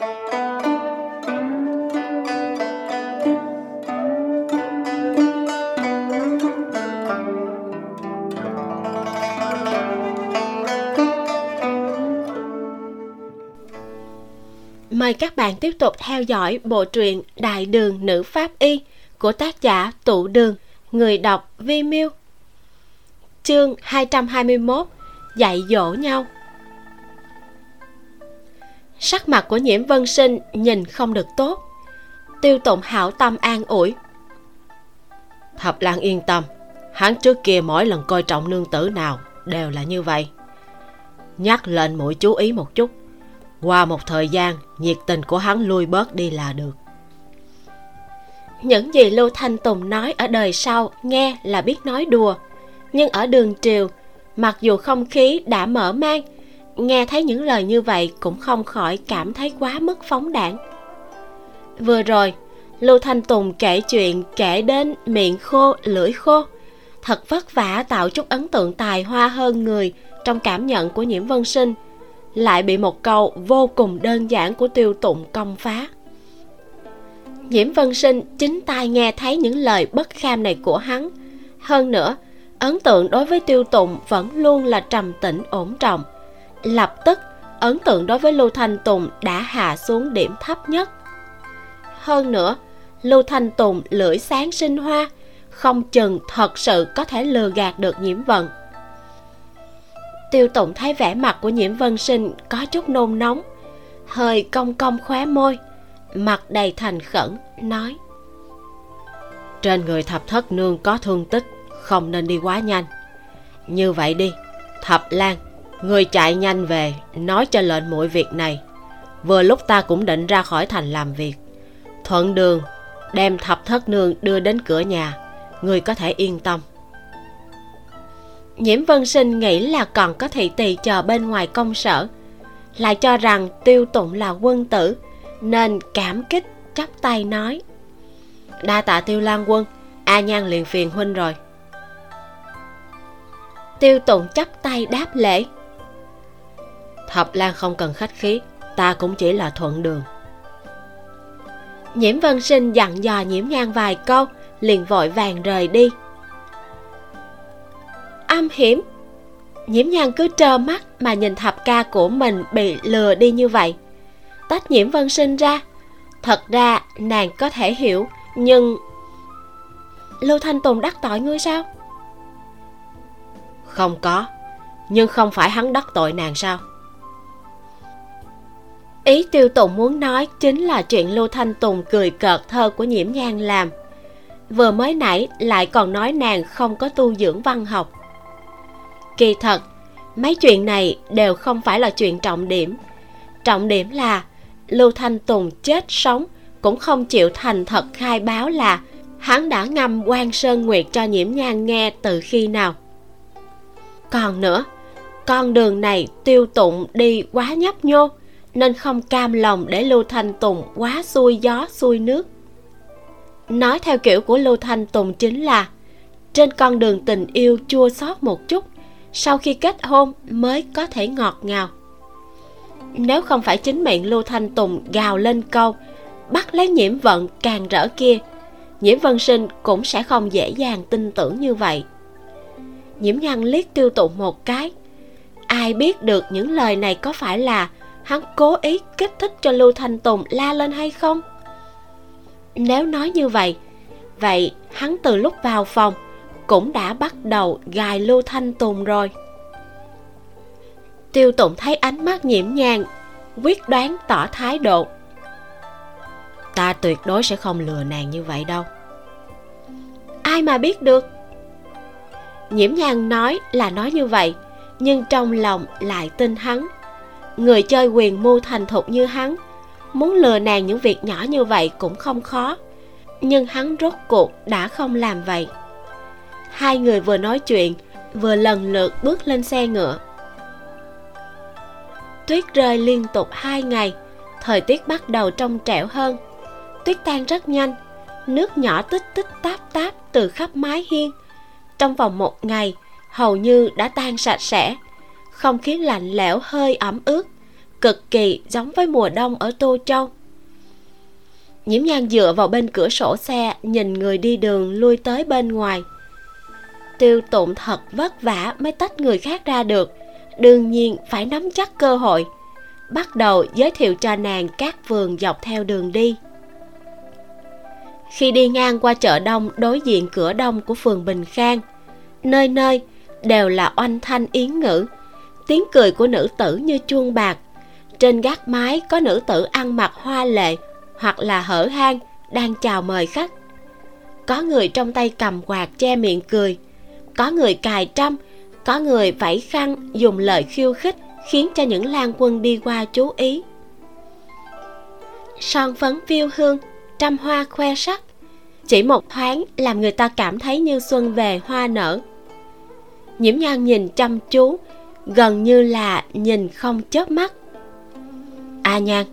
Mời các bạn tiếp tục theo dõi bộ truyện Đại đường nữ pháp y của tác giả Tụ Đường, người đọc Vi Miêu. Chương 221 Dạy dỗ nhau Sắc mặt của nhiễm vân sinh nhìn không được tốt. Tiêu tụng hảo tâm an ủi. Thập Lan yên tâm, Hắn trước kia mỗi lần coi trọng nương tử nào Đều là như vậy. Nhắc lệnh mũi chú ý một chút, qua một thời gian, nhiệt tình của hắn lui bớt đi là được. Những gì lưu thanh tùng nói ở đời sau nghe là biết nói đùa, nhưng ở đường triều, mặc dù không khí đã mở mang nghe thấy những lời như vậy cũng không khỏi cảm thấy quá mức phóng đảng vừa rồi, lưu thanh tùng kể chuyện kể đến miệng khô, lưỡi khô. Thật vất vả tạo chút ấn tượng tài hoa hơn người trong cảm nhận của nhiễm vân sinh. Lại bị một câu vô cùng đơn giản của tiêu tụng công phá. Nhiễm vân sinh chính tai nghe thấy những lời bất kham này của hắn. Hơn nữa, ấn tượng đối với tiêu tụng vẫn luôn là trầm tĩnh ổn trọng lập tức, ấn tượng đối với lưu thanh tùng đã hạ xuống điểm thấp nhất. Hơn nữa, lưu thanh tùng lưỡi sáng sinh hoa, không chừng thật sự có thể lừa gạt được nhiễm vận tiêu tụng thấy vẻ mặt của nhiễm vân sinh có chút nôn nóng, hơi cong cong khóe môi, mặt đầy thành khẩn, nói, trên người thập thất nương có thương tích, không nên đi quá nhanh. Như vậy đi, thập lan người chạy nhanh về, nói cho lệnh muội việc này. Vừa lúc ta cũng định ra khỏi thành làm việc. Thuận đường, đem thập thất nương đưa đến cửa nhà. Người có thể yên tâm. Nhiễm vân sinh nghĩ là còn có thị tỳ chờ bên ngoài công sở. Lại cho rằng tiêu tụng là quân tử, nên cảm kích, chắp tay nói. Đa tạ tiêu lan quân, a nhan liền phiền huynh rồi. Tiêu tụng chắp tay đáp lễ thập lan không cần khách khí, ta cũng chỉ là thuận đường. Nhiễm vân sinh dặn dò nhiễm nhan vài câu, liền vội vàng rời đi. Âm hiểm. Nhiễm nhan cứ trơ mắt mà nhìn thập ca của mình bị lừa đi như vậy. Tách nhiễm vân sinh ra. Thật ra, nàng có thể hiểu, nhưng lưu thanh tùng đắc tội ngươi sao? Không có, nhưng không phải hắn đắc tội nàng sao? Ý tiêu tụng muốn nói chính là chuyện lưu thanh tùng cười cợt thơ của nhiễm nhan làm. Vừa mới nãy lại còn nói nàng không có tu dưỡng văn học. Kỳ thật, mấy chuyện này đều không phải là chuyện trọng điểm. Trọng điểm là lưu thanh tùng chết sống cũng không chịu thành thật khai báo là hắn đã ngâm quan sơn nguyệt cho nhiễm nhan nghe từ khi nào. Còn nữa, con đường này tiêu tụng đi quá nhấp nhô nên không cam lòng để lưu thanh tùng quá xuôi gió xuôi nước. Nói theo kiểu của lưu thanh tùng chính là, trên con đường tình yêu chua xót một chút, sau khi kết hôn mới có thể ngọt ngào. Nếu không phải chính miệng lưu thanh tùng gào lên câu, bắt lấy nhiễm vận càng rỡ kia, nhiễm vân sinh cũng sẽ không dễ dàng tin tưởng như vậy. Nhiễm nhan liếc tiêu tụng một cái, ai biết được những lời này có phải là hắn cố ý kích thích cho lưu thanh tùng la lên hay không? Nếu nói như vậy vậy hắn từ lúc vào phòng cũng đã bắt đầu gài lưu thanh tùng rồi. Tiêu tụng thấy ánh mắt nhiễm nhàn quyết đoán tỏ thái độ. Ta tuyệt đối sẽ không lừa nàng như vậy đâu. Ai mà biết được? Nhiễm nhàn nói là nói như vậy, nhưng trong lòng lại tin hắn người chơi quyền mưu thành thục như hắn, muốn lừa nàng những việc nhỏ như vậy cũng không khó. Nhưng hắn rốt cuộc đã không làm vậy. Hai người vừa nói chuyện, vừa lần lượt bước lên xe ngựa. Tuyết rơi liên tục hai ngày, thời tiết bắt đầu trong trẻo hơn. Tuyết tan rất nhanh, nước nhỏ tích tích táp táp từ khắp mái hiên. Trong vòng một ngày, hầu như đã tan sạch sẽ không khí lạnh lẽo hơi ẩm ướt, cực kỳ giống với mùa đông ở tô châu. Nhiễm nhan dựa vào bên cửa sổ xe, nhìn người đi đường lui tới bên ngoài. Tiêu tụng thật vất vả mới tách người khác ra được, đương nhiên phải nắm chắc cơ hội, bắt đầu giới thiệu cho nàng các vườn dọc theo đường đi. Khi đi ngang qua chợ đông đối diện cửa đông của phường bình khang, nơi nơi đều là oanh thanh yến ngữ tiếng cười của nữ tử như chuông bạc. Trên gác mái có nữ tử ăn mặc hoa lệ hoặc là hở hang đang chào mời khách. Có người trong tay cầm quạt che miệng cười. Có người cài trăm, có người vẫy khăn dùng lời khiêu khích khiến cho những lan quân đi qua chú ý. Son phấn phiêu hương, trăm hoa khoe sắc. Chỉ một thoáng làm người ta cảm thấy như xuân về hoa nở. Nhiễm nhan nhìn chăm chú gần như là nhìn không chớp mắt. A à nhan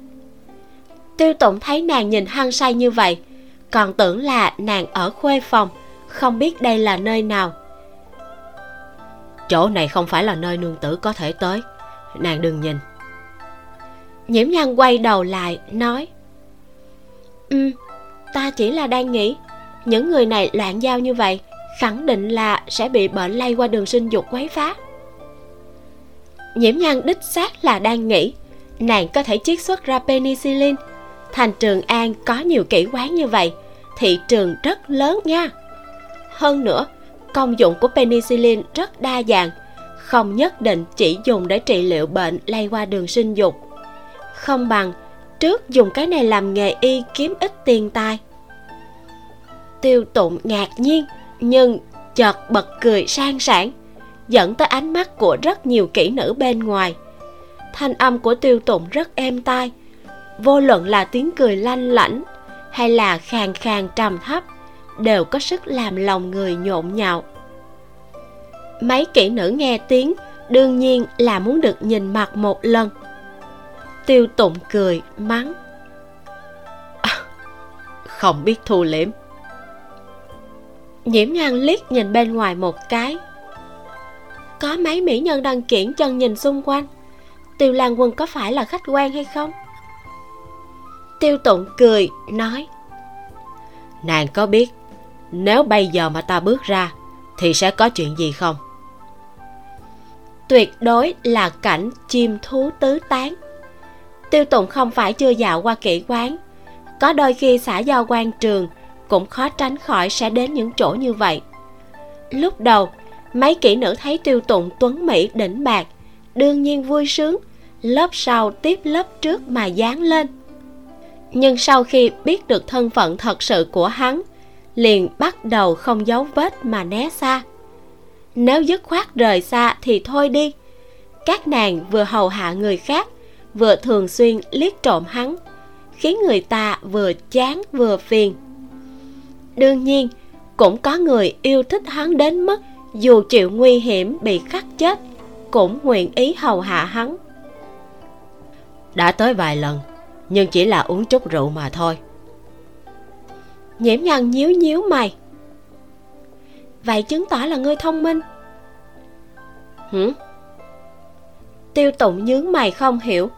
tiêu tụng thấy nàng nhìn hăng say như vậy, còn tưởng là nàng ở khuê phòng, không biết đây là nơi nào. Chỗ này không phải là nơi nương tử có thể tới, nàng đừng nhìn. Nhiễm nhan quay đầu lại, nói ừ ta chỉ là đang nghĩ, những người này loạn giao như vậy, khẳng định là sẽ bị bệnh lây qua đường sinh dục quấy phá nhiễm nhan đích xác là đang nghĩ nàng có thể chiết xuất ra penicillin. Thành trường an có nhiều kỹ quán như vậy, thị trường rất lớn nha. Hơn nữa, công dụng của penicillin rất đa dạng. Không nhất định chỉ dùng để trị liệu bệnh lây qua đường sinh dục. Không bằng, trước dùng cái này làm nghề y kiếm ít tiền tài. Tiêu tụng ngạc nhiên, nhưng chợt bật cười sang sảng dẫn tới ánh mắt của rất nhiều kỹ nữ bên ngoài. Thanh âm của tiêu tụng rất êm tai. Vô luận là tiếng cười lanh lảnh hay là khàn khàn trầm thấp, đều có sức làm lòng người nhộn nhạo. Mấy kỹ nữ nghe tiếng, đương nhiên là muốn được nhìn mặt một lần. Tiêu tụng cười, mắng. À, không biết thu liễm nhiễm ngang liếc nhìn bên ngoài một cái có mấy mỹ nhân đang kiển chân nhìn xung quanh. Tiêu lan quân có phải là khách quan hay không? Tiêu tụng cười nói. Nàng có biết nếu bây giờ mà ta bước ra thì sẽ có chuyện gì không? Tuyệt đối là cảnh chim thú tứ tán. Tiêu tụng không phải chưa dạo qua kỹ quán. Có đôi khi xã giao quan trường cũng khó tránh khỏi sẽ đến những chỗ như vậy. Lúc đầu mấy kỹ nữ thấy tiêu tụng tuấn mỹ đỉnh bạc đương nhiên vui sướng, lớp sau tiếp lớp trước mà dán lên. Nhưng sau khi biết được thân phận thật sự của hắn, liền bắt đầu không giấu vết mà né xa. Nếu dứt khoát rời xa thì thôi đi. Các nàng vừa hầu hạ người khác, vừa thường xuyên liếc trộm hắn, khiến người ta vừa chán vừa phiền. Đương nhiên, cũng có người yêu thích hắn đến mức dù chịu nguy hiểm bị khắc chết cũng nguyện ý hầu hạ hắn. Đã tới vài lần nhưng chỉ là uống chút rượu mà thôi. Nhiễm nhân nhíu nhíu mày. Vậy chứng tỏ là ngươi thông minh. Hử? Tiêu tụng nhướng mày không hiểu.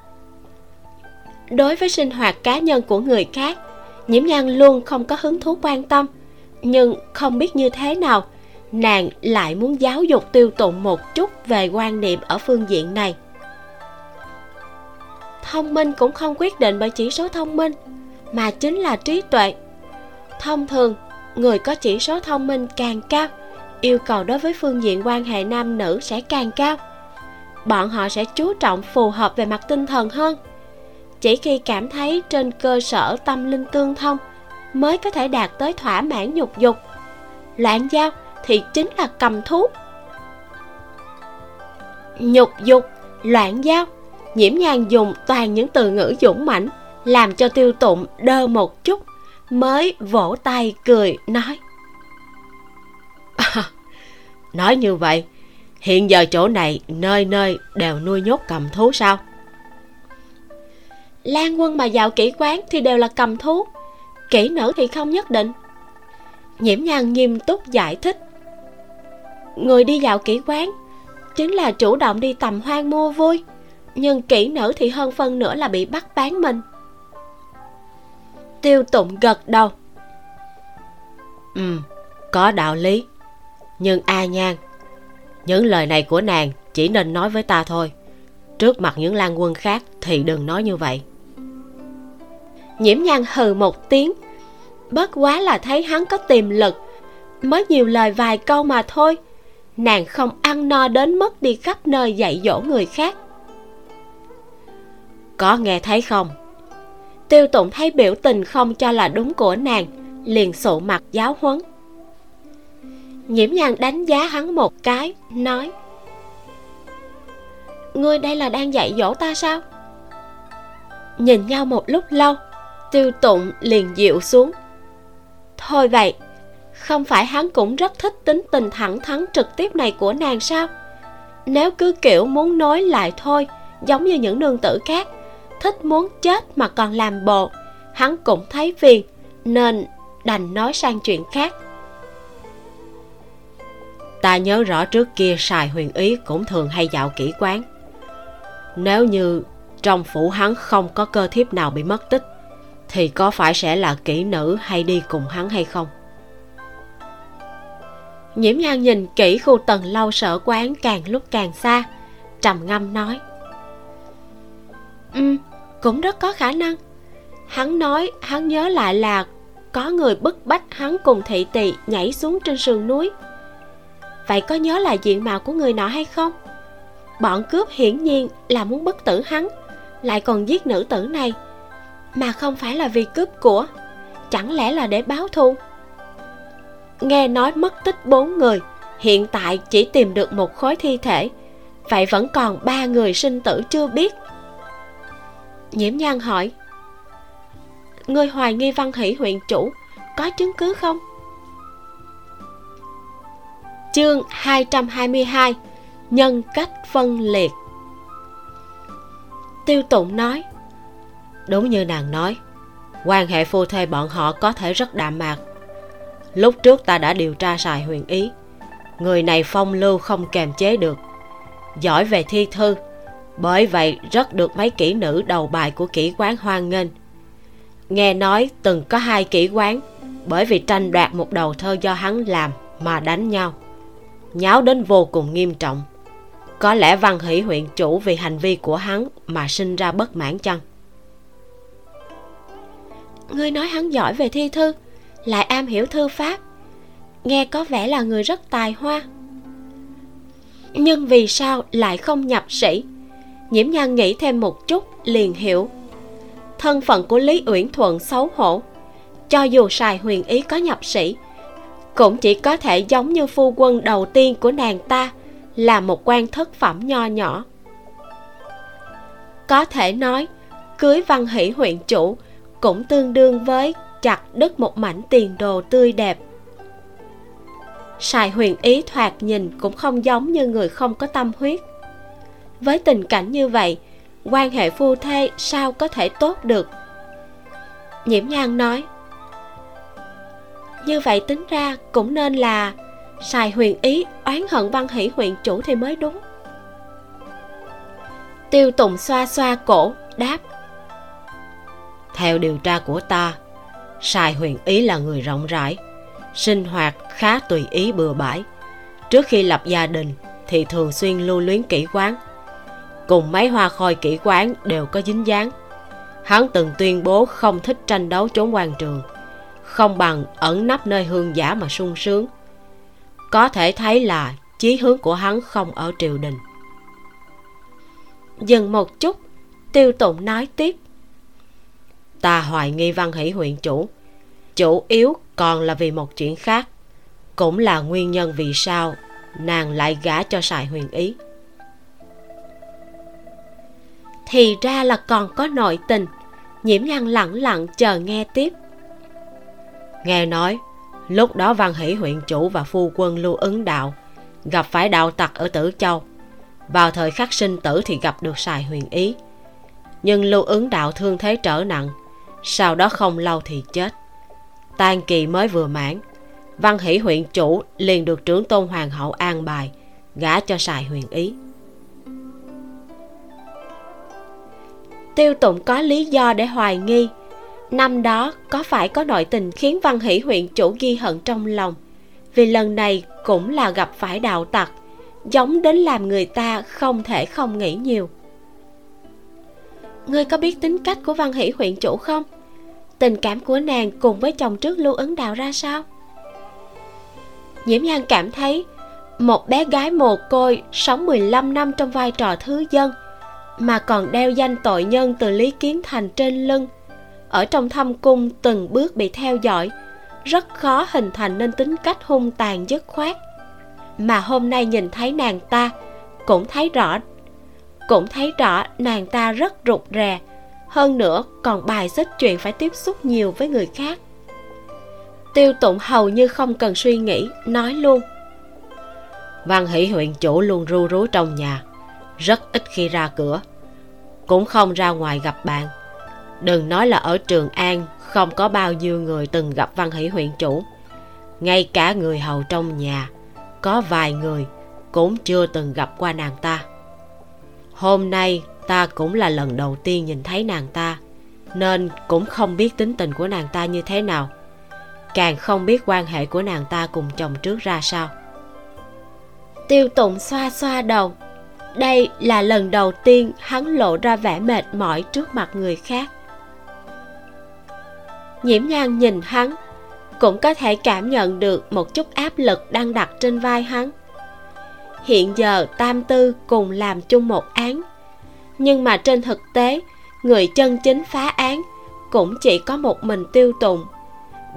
Đối với sinh hoạt cá nhân của người khác nhiễm nhan luôn không có hứng thú quan tâm nhưng không biết như thế nào nàng lại muốn giáo dục tiêu tụng một chút về quan niệm ở phương diện này. Thông minh cũng không quyết định bởi chỉ số thông minh, mà chính là trí tuệ. Thông thường, người có chỉ số thông minh càng cao, yêu cầu đối với phương diện quan hệ nam nữ sẽ càng cao. Bọn họ sẽ chú trọng phù hợp về mặt tinh thần hơn. Chỉ khi cảm thấy trên cơ sở tâm linh tương thông mới có thể đạt tới thỏa mãn nhục dục. Loạn giao thì chính là cầm thú nhục dục loạn giao nhiễm nhàn dùng toàn những từ ngữ dũng mãnh làm cho tiêu tụng đơ một chút mới vỗ tay cười nói. À, nói như vậy hiện giờ chỗ này nơi nơi đều nuôi nhốt cầm thú sao? Lan quân mà dạo kỹ quán thì đều là cầm thú kỹ nữ thì không nhất định. Nhiễm nhan nghiêm túc giải thích người đi dạo kỹ quán chính là chủ động đi tầm hoang mua vui nhưng kỹ nữ thì hơn phân nửa là bị bắt bán mình. Tiêu tụng gật đầu. Ừ có đạo lý nhưng a nhan những lời này của nàng chỉ nên nói với ta thôi. Trước mặt những lan quân khác thì đừng nói như vậy. Nhiễm nhan hừ một tiếng bất quá là thấy hắn có tiềm lực mới nhiều lời vài câu mà thôi nàng không ăn no đến mức đi khắp nơi dạy dỗ người khác. Có nghe thấy không? Tiêu tụng thấy biểu tình không cho là đúng của nàng, liền sụ mặt giáo huấn. Nhiễm nhan đánh giá hắn một cái, nói, ngươi đây là đang dạy dỗ ta sao? Nhìn nhau một lúc lâu, tiêu tụng liền dịu xuống, thôi vậy không phải hắn cũng rất thích tính tình thẳng thắn trực tiếp này của nàng sao? Nếu cứ kiểu muốn nói lại thôi, giống như những nương tử khác, thích muốn chết mà còn làm bộ, hắn cũng thấy phiền, nên đành nói sang chuyện khác. Ta nhớ rõ trước kia sài huyền ý cũng thường hay dạo kỹ quán. Nếu như trong phủ hắn không có cơ thiếp nào bị mất tích, thì có phải sẽ là kỹ nữ hay đi cùng hắn hay không? Nhiễm nhan nhìn kỹ khu tầng lâu sở quán càng lúc càng xa. Trầm ngâm nói ừ cũng rất có khả năng. Hắn nói, hắn nhớ lại là có người bức bách hắn cùng thị tỳ nhảy xuống trên sườn núi. Vậy có nhớ lại diện mạo của người nọ hay không? Bọn cướp hiển nhiên là muốn bất tử hắn, lại còn giết nữ tử này. Mà không phải là vì cướp của, chẳng lẽ là để báo thù? Nghe nói mất tích bốn người, hiện tại chỉ tìm được một khối thi thể. Vậy vẫn còn ba người sinh tử chưa biết. Nhiễm nhan hỏi, người hoài nghi văn hỷ huyện chủ có chứng cứ không? Chương 222 nhân cách phân liệt. Tiêu tụng nói, đúng như nàng nói, quan hệ phu thê bọn họ có thể rất đạm mạc lúc trước ta đã điều tra xài huyền ý. Người này phong lưu không kềm chế được. Giỏi về thi thư. Bởi vậy rất được mấy kỹ nữ đầu bài của kỹ quán hoan nghênh. Nghe nói từng có hai kỹ quán, bởi vì tranh đoạt một đầu thơ do hắn làm mà đánh nhau. Nháo đến vô cùng nghiêm trọng. Có lẽ văn hỷ huyện chủ vì hành vi của hắn mà sinh ra bất mãn chăng? Ngươi nói hắn giỏi về thi thư lại am hiểu thư pháp. Nghe có vẻ là người rất tài hoa. Nhưng vì sao lại không nhập sĩ? Nhiễm nhan nghĩ thêm một chút liền hiểu. Thân phận của lý uyển thuận xấu hổ. Cho dù sài huyền ý có nhập sĩ, cũng chỉ có thể giống như phu quân đầu tiên của nàng ta, là một quan thất phẩm nho nhỏ. Có thể nói, cưới văn hỷ huyện chủ cũng tương đương với chặt đứt một mảnh tiền đồ tươi đẹp. Sài huyền ý thoạt nhìn cũng không giống như người không có tâm huyết. Với tình cảnh như vậy, quan hệ phu thê sao có thể tốt được? Nhiễm nhan nói, như vậy tính ra cũng nên là sài huyền ý oán hận văn hỷ huyện chủ thì mới đúng. Tiêu tùng xoa xoa cổ, đáp, theo điều tra của ta sài huyền ý là người rộng rãi, sinh hoạt khá tùy ý bừa bãi. Trước khi lập gia đình thì thường xuyên lưu luyến kỹ quán, cùng mấy hoa khôi kỹ quán đều có dính dáng. Hắn từng tuyên bố không thích tranh đấu trốn quan trường, không bằng ẩn nấp nơi hương giả mà sung sướng. Có thể thấy là chí hướng của hắn không ở triều đình. Dừng một chút, tiêu tụng nói tiếp ta hoài nghi văn hỷ huyện chủ. Chủ yếu còn là vì một chuyện khác. Cũng là nguyên nhân vì sao nàng lại gả cho sài huyền ý. Thì ra là còn có nội tình. Nhiễm nhan lặng lặng chờ nghe tiếp. Nghe nói, lúc đó văn hỷ huyện chủ và phu quân lưu ứng đạo gặp phải đạo tặc ở tử châu. Vào thời khắc sinh tử thì gặp được sài huyền ý. Nhưng lưu ứng đạo thương thế trở nặng sau đó không lâu thì chết. Tan kỳ mới vừa mãn, văn hỷ huyện chủ liền được trưởng tôn hoàng hậu an bài, gả cho sài huyền ý. Tiêu tụng có lý do để hoài nghi. Năm đó có phải có nội tình khiến văn hỷ huyện chủ ghi hận trong lòng? Vì lần này cũng là gặp phải đạo tặc, giống đến làm người ta không thể không nghĩ nhiều ngươi có biết tính cách của văn hỷ huyện chủ không? Tình cảm của nàng cùng với chồng trước lưu ứng đào ra sao? Nhiễm nhan cảm thấy, một bé gái mồ côi sống 15 năm trong vai trò thứ dân, mà còn đeo danh tội nhân từ Lý Kiến Thành trên lưng. Ở trong thâm cung từng bước bị theo dõi, rất khó hình thành nên tính cách hung tàn dứt khoát. Mà hôm nay nhìn thấy nàng ta, cũng thấy rõ cũng thấy rõ nàng ta rất rụt rè. Hơn nữa, còn bài xích chuyện phải tiếp xúc nhiều với người khác. Tiêu tụng hầu như không cần suy nghĩ, nói luôn. Văn hỷ huyện chủ luôn ru rú trong nhà, rất ít khi ra cửa, cũng không ra ngoài gặp bạn. Đừng nói là ở trường an, không có bao nhiêu người từng gặp văn hỷ huyện chủ. Ngay cả người hầu trong nhà, có vài người cũng chưa từng gặp qua nàng ta hôm nay ta cũng là lần đầu tiên nhìn thấy nàng ta, nên cũng không biết tính tình của nàng ta như thế nào. Càng không biết quan hệ của nàng ta cùng chồng trước ra sao. Tiêu tụng xoa xoa đầu. Đây là lần đầu tiên hắn lộ ra vẻ mệt mỏi trước mặt người khác. Nhiễm nhan nhìn hắn, cũng có thể cảm nhận được một chút áp lực đang đặt trên vai hắn hiện giờ tam tư cùng làm chung một án. Nhưng mà trên thực tế, người chân chính phá án cũng chỉ có một mình tiêu tùng.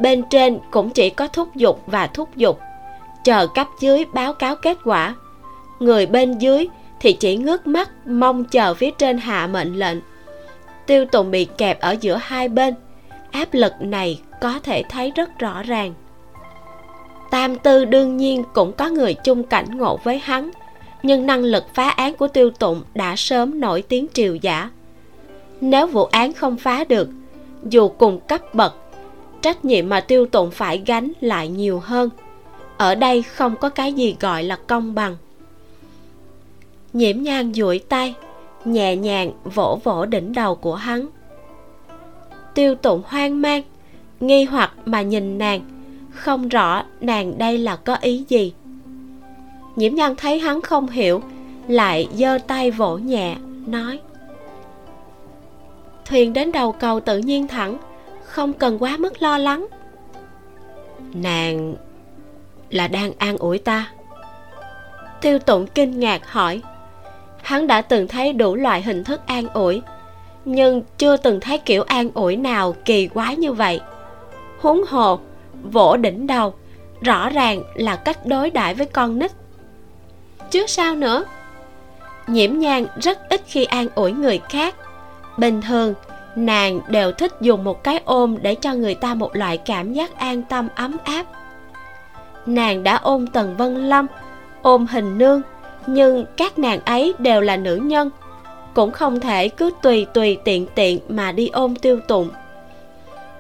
Bên trên cũng chỉ có thúc giục và thúc giục chờ cấp dưới báo cáo kết quả, người bên dưới thì chỉ ngước mắt mong chờ phía trên hạ mệnh lệnh. Tiêu tùng bị kẹp ở giữa hai bên. Áp lực này có thể thấy rất rõ ràng tam tư đương nhiên cũng có người chung cảnh ngộ với hắn, nhưng năng lực phá án của tiêu tụng đã sớm nổi tiếng triều giả. Nếu vụ án không phá được, dù cùng cấp bậc, trách nhiệm mà tiêu tụng phải gánh lại nhiều hơn. Ở đây không có cái gì gọi là công bằng. Nhiễm nhan duỗi tay, nhẹ nhàng vỗ vỗ đỉnh đầu của hắn. Tiêu tụng hoang mang, nghi hoặc mà nhìn nàng không rõ nàng đây là có ý gì. Nhiễm nhan thấy hắn không hiểu, lại giơ tay vỗ nhẹ, nói. Thuyền đến đầu cầu tự nhiên thẳng, không cần quá mức lo lắng. Nàng là đang an ủi ta. Tiêu tụng kinh ngạc hỏi. Hắn đã từng thấy đủ loại hình thức an ủi, nhưng chưa từng thấy kiểu an ủi nào kỳ quái như vậy. Huống hồ vỗ đỉnh đầu, rõ ràng là cách đối đãi với con nít. Chứ sao nữa? Nhiễm nhan rất ít khi an ủi người khác. Bình thường, nàng đều thích dùng một cái ôm để cho người ta một loại cảm giác an tâm, ấm áp. Nàng đã ôm tần vân lâm, ôm hình nương, nhưng các nàng ấy đều là nữ nhân. Cũng không thể cứ tùy tùy tiện tiện mà đi ôm tiêu tụng.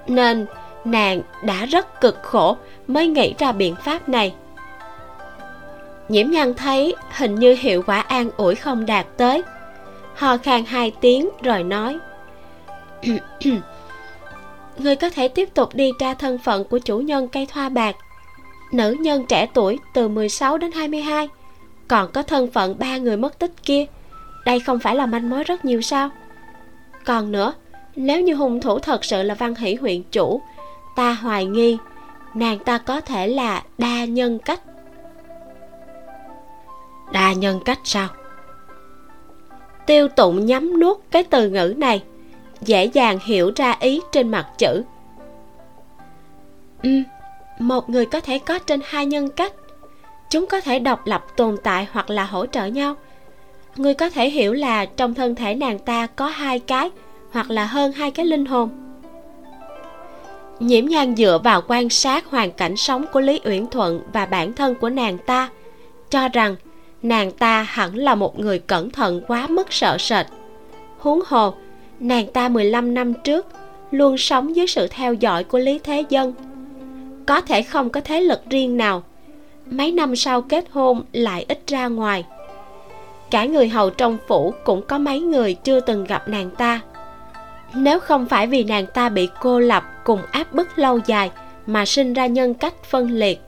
Nên nàng đã rất cực khổ mới nghĩ ra biện pháp này. Nhiễm nhân thấy hình như hiệu quả an ủi không đạt tới, ho khan hai tiếng rồi nói người có thể tiếp tục đi tra thân phận của chủ nhân cây thoa bạc. Nữ nhân trẻ tuổi từ 16 đến 22 còn có thân phận ba người mất tích kia. Đây không phải là manh mối rất nhiều sao? Còn nữa, nếu như hung thủ thật sự là văn hỷ huyện chủ ta hoài nghi, nàng ta có thể là đa nhân cách. Đa nhân cách sao? Tiêu tụng nhắm nuốt cái từ ngữ này, dễ dàng hiểu ra ý trên mặt chữ. Ừ một người có thể có trên hai nhân cách. Chúng có thể độc lập tồn tại hoặc là hỗ trợ nhau. Người có thể hiểu là trong thân thể nàng ta có hai cái hoặc là hơn hai cái linh hồn nhiễm nhan dựa vào quan sát hoàn cảnh sống của lý uyển thuận và bản thân của nàng ta, cho rằng nàng ta hẳn là một người cẩn thận quá mức sợ sệt. Huống hồ, nàng ta 15 năm trước luôn sống dưới sự theo dõi của lý thế dân. Có thể không có thế lực riêng nào, mấy năm sau kết hôn lại ít ra ngoài. Cả người hầu trong phủ cũng có mấy người chưa từng gặp nàng ta nếu không phải vì nàng ta bị cô lập cùng áp bức lâu dài mà sinh ra nhân cách phân liệt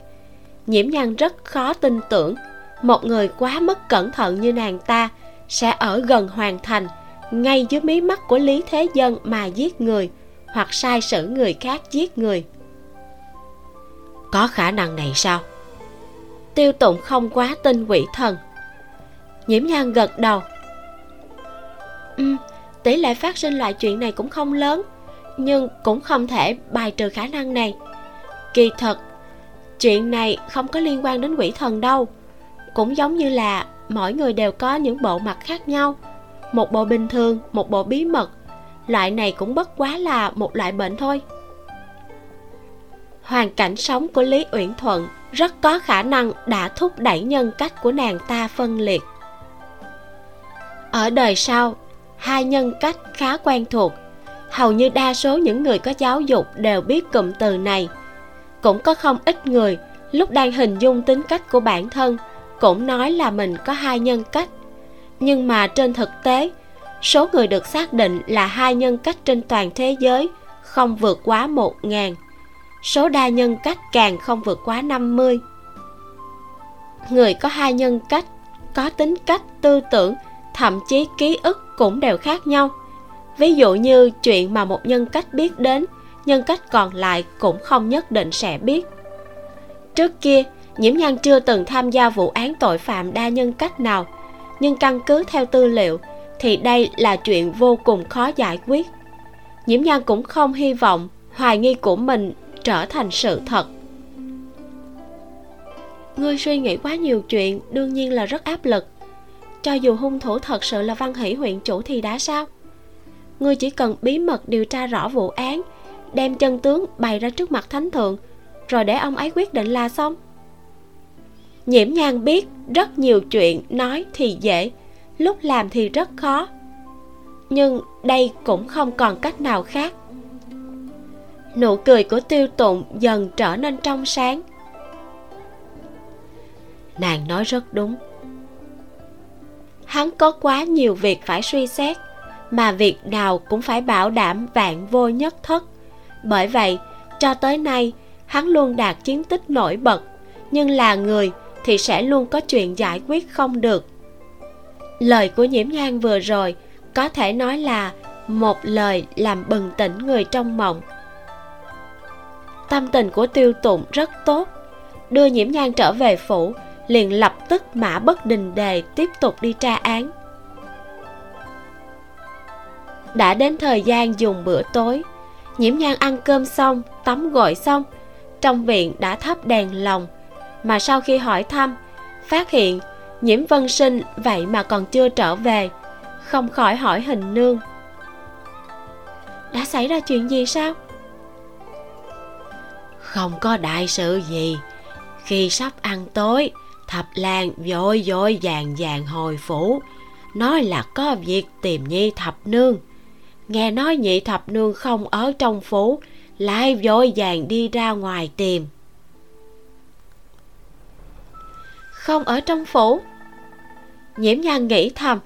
nhiễm nhan rất khó tin tưởng một người quá mất cẩn thận như nàng ta sẽ ở gần hoàn thành ngay dưới mí mắt của lý thế dân mà giết người hoặc sai sử người khác giết người. Có khả năng này sao? Tiêu tụng không quá tin quỷ thần. Nhiễm nhan gật đầu. Ừ, tỷ lệ phát sinh loại chuyện này cũng không lớn, nhưng cũng không thể bài trừ khả năng này. Kỳ thật chuyện này không có liên quan đến quỷ thần đâu. Cũng giống như là mỗi người đều có những bộ mặt khác nhau, một bộ bình thường, một bộ bí mật. Loại này cũng bất quá là một loại bệnh thôi. Hoàn cảnh sống của lý uyển thuận rất có khả năng đã thúc đẩy nhân cách của nàng ta phân liệt. Ở đời sau hai nhân cách khá quen thuộc. Hầu như đa số những người có giáo dục đều biết cụm từ này. Cũng có không ít người lúc đang hình dung tính cách của bản thân cũng nói là mình có hai nhân cách. Nhưng mà trên thực tế số người được xác định là hai nhân cách trên toàn thế giới không vượt quá một ngàn. Số đa nhân cách càng không vượt quá 50. Người có hai nhân cách, có tính cách, tư tưởng, thậm chí ký ức cũng đều khác nhau. Ví dụ như chuyện mà một nhân cách biết đến, nhân cách còn lại cũng không nhất định sẽ biết. Trước kia, Nhiễm Nhan chưa từng tham gia vụ án tội phạm đa nhân cách nào, nhưng căn cứ theo tư liệu thì đây là chuyện vô cùng khó giải quyết. Nhiễm Nhan cũng không hy vọng hoài nghi của mình trở thành sự thật ngươi suy nghĩ quá nhiều chuyện đương nhiên là rất áp lực cho dù hung thủ thật sự là văn hỷ huyện chủ thì đã sao? Ngươi chỉ cần bí mật điều tra rõ vụ án, đem chân tướng bày ra trước mặt thánh thượng, rồi để ông ấy quyết định là xong. Nhiễm nhan biết rất nhiều chuyện nói thì dễ, lúc làm thì rất khó. Nhưng đây cũng không còn cách nào khác. Nụ cười của tiêu tụng dần trở nên trong sáng. Nàng nói rất đúng hắn có quá nhiều việc phải suy xét, mà việc nào cũng phải bảo đảm vạn vô nhất thất. Bởi vậy, cho tới nay, hắn luôn đạt chiến tích nổi bật, nhưng là người thì sẽ luôn có chuyện giải quyết không được. Lời của nhiễm nhan vừa rồi có thể nói là một lời làm bừng tỉnh người trong mộng. Tâm tình của tiêu tụng rất tốt, đưa nhiễm nhan trở về phủ liền lập tức mã bất đình đề tiếp tục đi tra án. Đã đến thời gian dùng bữa tối, nhiễm nhan ăn cơm xong, tắm gội xong, trong viện đã thắp đèn lồng, mà sau khi hỏi thăm, phát hiện nhiễm vân sinh vậy mà còn chưa trở về, không khỏi hỏi hình nương. Đã xảy ra chuyện gì sao? Không có đại sự gì. Khi sắp ăn tối thập lan vội vội vàng vàng hồi phủ. Nói là có việc tìm nhi thập nương. Nghe nói nhị thập nương không ở trong phủ, lại vội vàng đi ra ngoài tìm. Không ở trong phủ? Nhiễm nhan nghĩ thầm,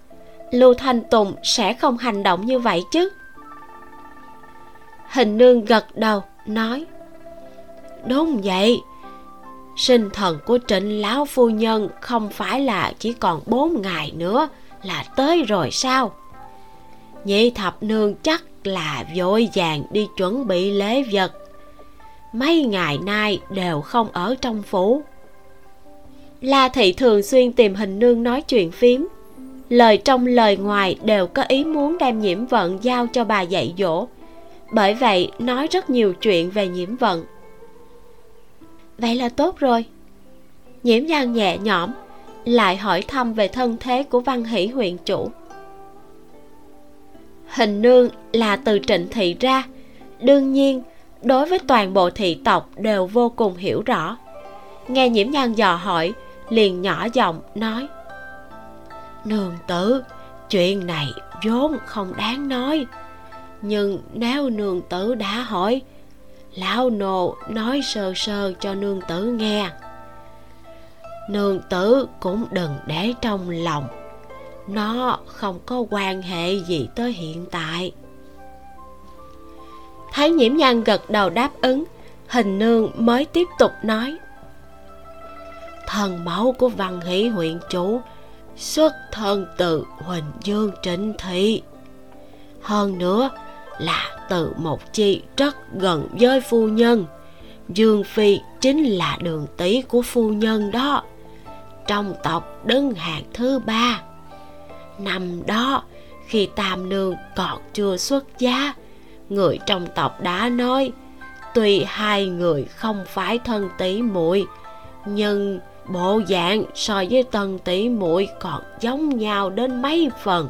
lưu thanh tùng sẽ không hành động như vậy chứ? Hình nương gật đầu, nói, đúng vậy sinh thần của trịnh lão phu nhân không phải là chỉ còn bốn ngày nữa là tới rồi sao? Nhị thập nương chắc là vội vàng đi chuẩn bị lễ vật. Mấy ngày nay đều không ở trong phủ. La thị thường xuyên tìm hình nương nói chuyện phím. Lời trong lời ngoài đều có ý muốn đem nhiễm vận giao cho bà dạy dỗ. Bởi vậy nói rất nhiều chuyện về nhiễm vận vậy là tốt rồi. Nhiễm nhan nhẹ nhõm, lại hỏi thăm về thân thế của văn hỷ huyện chủ. Hình nương là từ trịnh thị ra. Đương nhiên, đối với toàn bộ thị tộc đều vô cùng hiểu rõ. Nghe nhiễm nhan dò hỏi, liền nhỏ giọng nói, nương tử, chuyện này vốn không đáng nói. Nhưng nếu nương tử đã hỏi lão nô nói sơ sơ cho nương tử nghe. Nương tử cũng đừng để trong lòng. Nó không có quan hệ gì tới hiện tại. Thấy nhiễm nhan gật đầu đáp ứng, hình nương mới tiếp tục nói. Thần mẫu của văn hỷ huyện chủ, xuất thân từ huỳnh dương trịnh thị. Hơn nữa là từ một chi rất gần với phu nhân. Dương phi chính là đường tí của phu nhân đó. Trong tộc đứng hạng thứ ba. Năm đó, khi tam nương còn chưa xuất giá người trong tộc đã nói, tuy hai người không phải thân tỷ muội, nhưng bộ dạng so với tân tỷ muội còn giống nhau đến mấy phần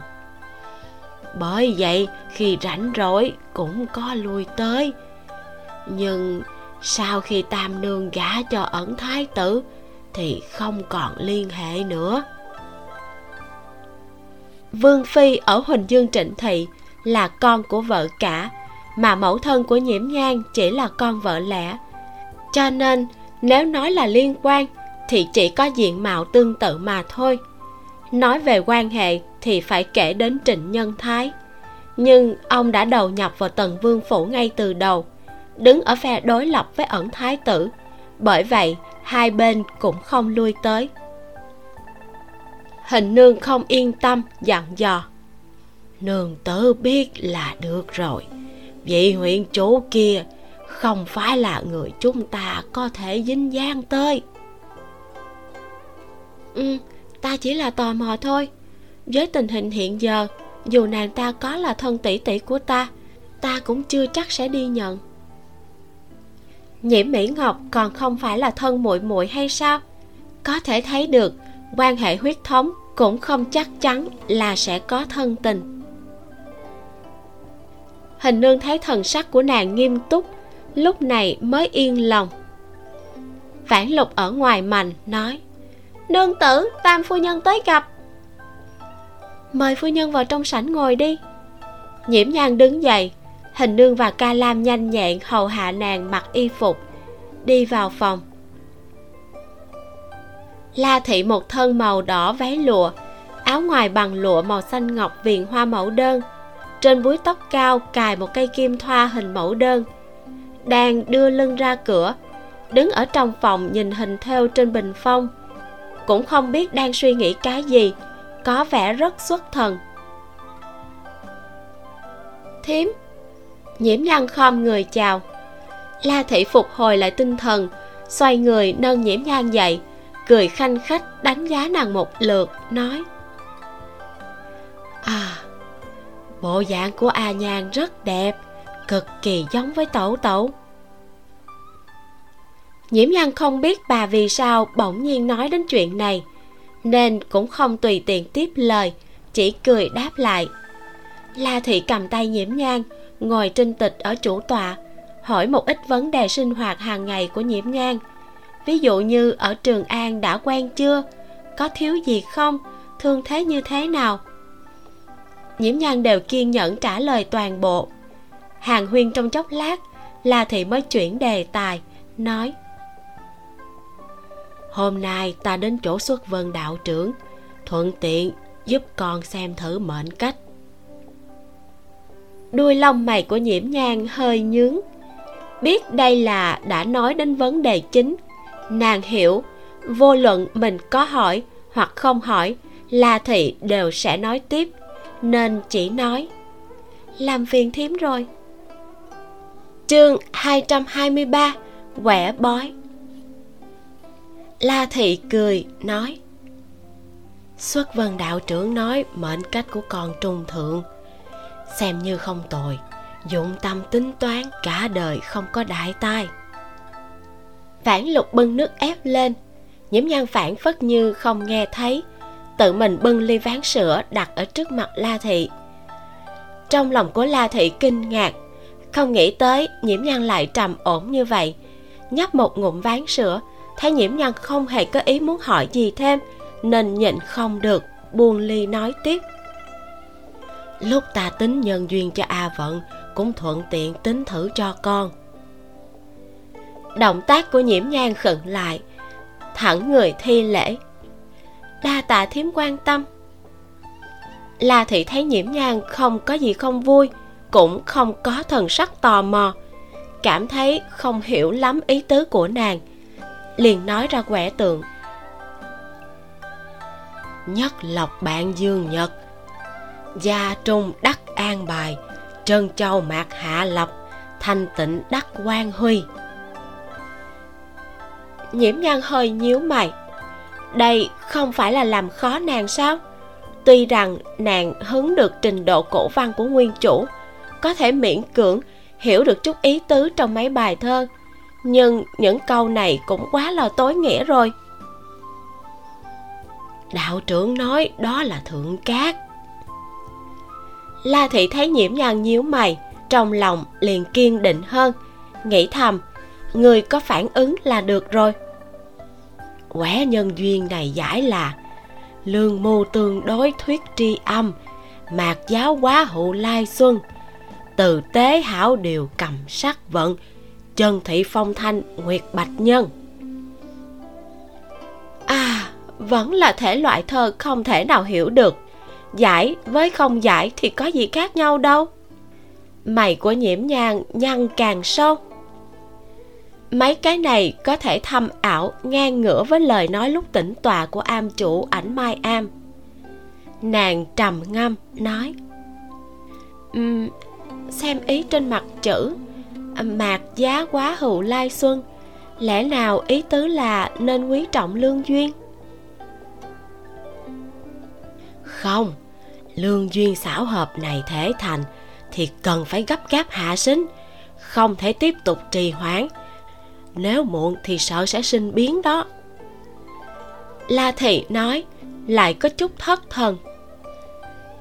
bởi vậy, khi rảnh rỗi cũng có lui tới. Nhưng sau khi tam nương gả cho ẩn thái tử, thì không còn liên hệ nữa. Vương phi ở huỳnh dương trịnh thị là con của vợ cả, mà mẫu thân của nhiễm nhan chỉ là con vợ lẽ. Cho nên, nếu nói là liên quan, thì chỉ có diện mạo tương tự mà thôi. Nói về quan hệ thì phải kể đến trịnh nhân thái. Nhưng ông đã đầu nhập vào tần vương phủ ngay từ đầu, đứng ở phe đối lập với ẩn thái tử. Bởi vậy, hai bên cũng không lui tới. Hình nương không yên tâm, dặn dò. Nương tử biết là được rồi. Vị huyện chủ kia không phải là người chúng ta có thể dính dáng tới. Ừ ta chỉ là tò mò thôi với tình hình hiện giờ, dù nàng ta có là thân tỷ tỷ của ta ta cũng chưa chắc sẽ đi nhận. Nhiễm mỹ ngọc còn không phải là thân muội muội hay sao? Có thể thấy được, quan hệ huyết thống cũng không chắc chắn là sẽ có thân tình. Hình nương thấy thần sắc của nàng nghiêm túc, lúc này mới yên lòng. Vãn lục ở ngoài mành nói, nương tử, tam phu nhân tới gặp mời phu nhân vào trong sảnh ngồi đi. Nhiễm nhan đứng dậy, hình nương và ca lam nhanh nhẹn hầu hạ nàng mặc y phục, đi vào phòng. La thị một thân màu đỏ váy lụa, áo ngoài bằng lụa màu xanh ngọc viền hoa mẫu đơn. Trên búi tóc cao cài một cây kim thoa hình mẫu đơn. Đang đưa lưng ra cửa, đứng ở trong phòng nhìn hình thêu trên bình phong. Cũng không biết đang suy nghĩ cái gì có vẻ rất xuất thần. Thím, nhiễm lăng khom người chào. La thị phục hồi lại tinh thần, xoay người nâng nhiễm nhan dậy, cười khanh khách đánh giá nàng một lượt, nói à bộ dạng của a nhan rất đẹp, cực kỳ giống với tẩu tẩu nhiễm nhan không biết bà vì sao bỗng nhiên nói đến chuyện này nên cũng không tùy tiện tiếp lời, chỉ cười đáp lại. La thị cầm tay nhiễm nhan ngồi trên tịch ở chủ tọa, hỏi một ít vấn đề sinh hoạt hàng ngày của nhiễm nhan ví dụ như ở trường an đã quen chưa? Có thiếu gì không? Thương thế như thế nào? Nhiễm nhan đều kiên nhẫn trả lời toàn bộ. Hàng huyên trong chốc lát, la thị mới chuyển đề tài, nói hôm nay ta đến chỗ xuất vân đạo trưởng, thuận tiện giúp con xem thử mệnh cách. Đuôi lông mày của nhiễm nhang hơi nhướng. Biết đây là đã nói đến vấn đề chính, nàng hiểu, vô luận mình có hỏi hoặc không hỏi, la thị đều sẽ nói tiếp, nên chỉ nói. Làm phiền thím rồi. Chương 223 quẻ bói la thị cười, nói, xuất vân đạo trưởng nói mệnh cách của con trung thượng. Xem như không tồi, dụng tâm tính toán cả đời không có đại tai. Vãn lục bưng nước ép lên. Nhiễm nhan phản phất như không nghe thấy. Tự mình bưng ly ván sữa đặt ở trước mặt la thị. Trong lòng của la thị kinh ngạc. Không nghĩ tới nhiễm nhan lại trầm ổn như vậy. Nhấp một ngụm ván sữa thấy nhiễm nhan không hề có ý muốn hỏi gì thêm, nên nhịn không được buông ly nói tiếp. Lúc ta tính nhân duyên cho a vận, cũng thuận tiện tính thử cho con. Động tác của nhiễm nhan khựng lại, thẳng người thi lễ. Đa tạ thím quan tâm. La thị thấy nhiễm nhan không có gì không vui, cũng không có thần sắc tò mò, cảm thấy không hiểu lắm ý tứ của nàng liền nói ra quẻ tượng. Nhất lộc bạn dương nhật, gia trung đắc an bài, trân châu mạc hạ lộc, thanh tịnh đắc quan huy. Nhiễm nhan hơi nhíu mày. Đây không phải là làm khó nàng sao? Tuy rằng nàng hứng được trình độ cổ văn của nguyên chủ, có thể miễn cưỡng hiểu được chút ý tứ trong mấy bài thơ nhưng những câu này cũng quá là tối nghĩa rồi. Đạo trưởng nói đó là thượng cát. La thị thấy nhiễm nhan nhíu mày, trong lòng liền kiên định hơn, nghĩ thầm, người có phản ứng là được rồi. Quẻ nhân duyên này giải là, lương mưu tương đối thuyết tri âm, mạc giáo quá hụ lai xuân, từ tế hảo điều cầm sắc vận Trần thị phong thanh nguyệt bạch nhân. À vẫn là thể loại thơ không thể nào hiểu được. Giải với không giải thì có gì khác nhau đâu. Mày của nhiễm nhang nhăn càng sâu. Mấy cái này có thể thâm ảo ngang ngửa với lời nói lúc tĩnh tọa của am chủ ảnh mai am. Nàng trầm ngâm nói um, xem ý trên mặt chữ mạc giá quá hữu lai xuân. Lẽ nào ý tứ là nên quý trọng lương duyên? Không, lương duyên xảo hợp này thể thành thì cần phải gấp gáp hạ sinh, không thể tiếp tục trì hoãn. Nếu muộn thì sợ sẽ sinh biến đó. La thị nói, lại có chút thất thần.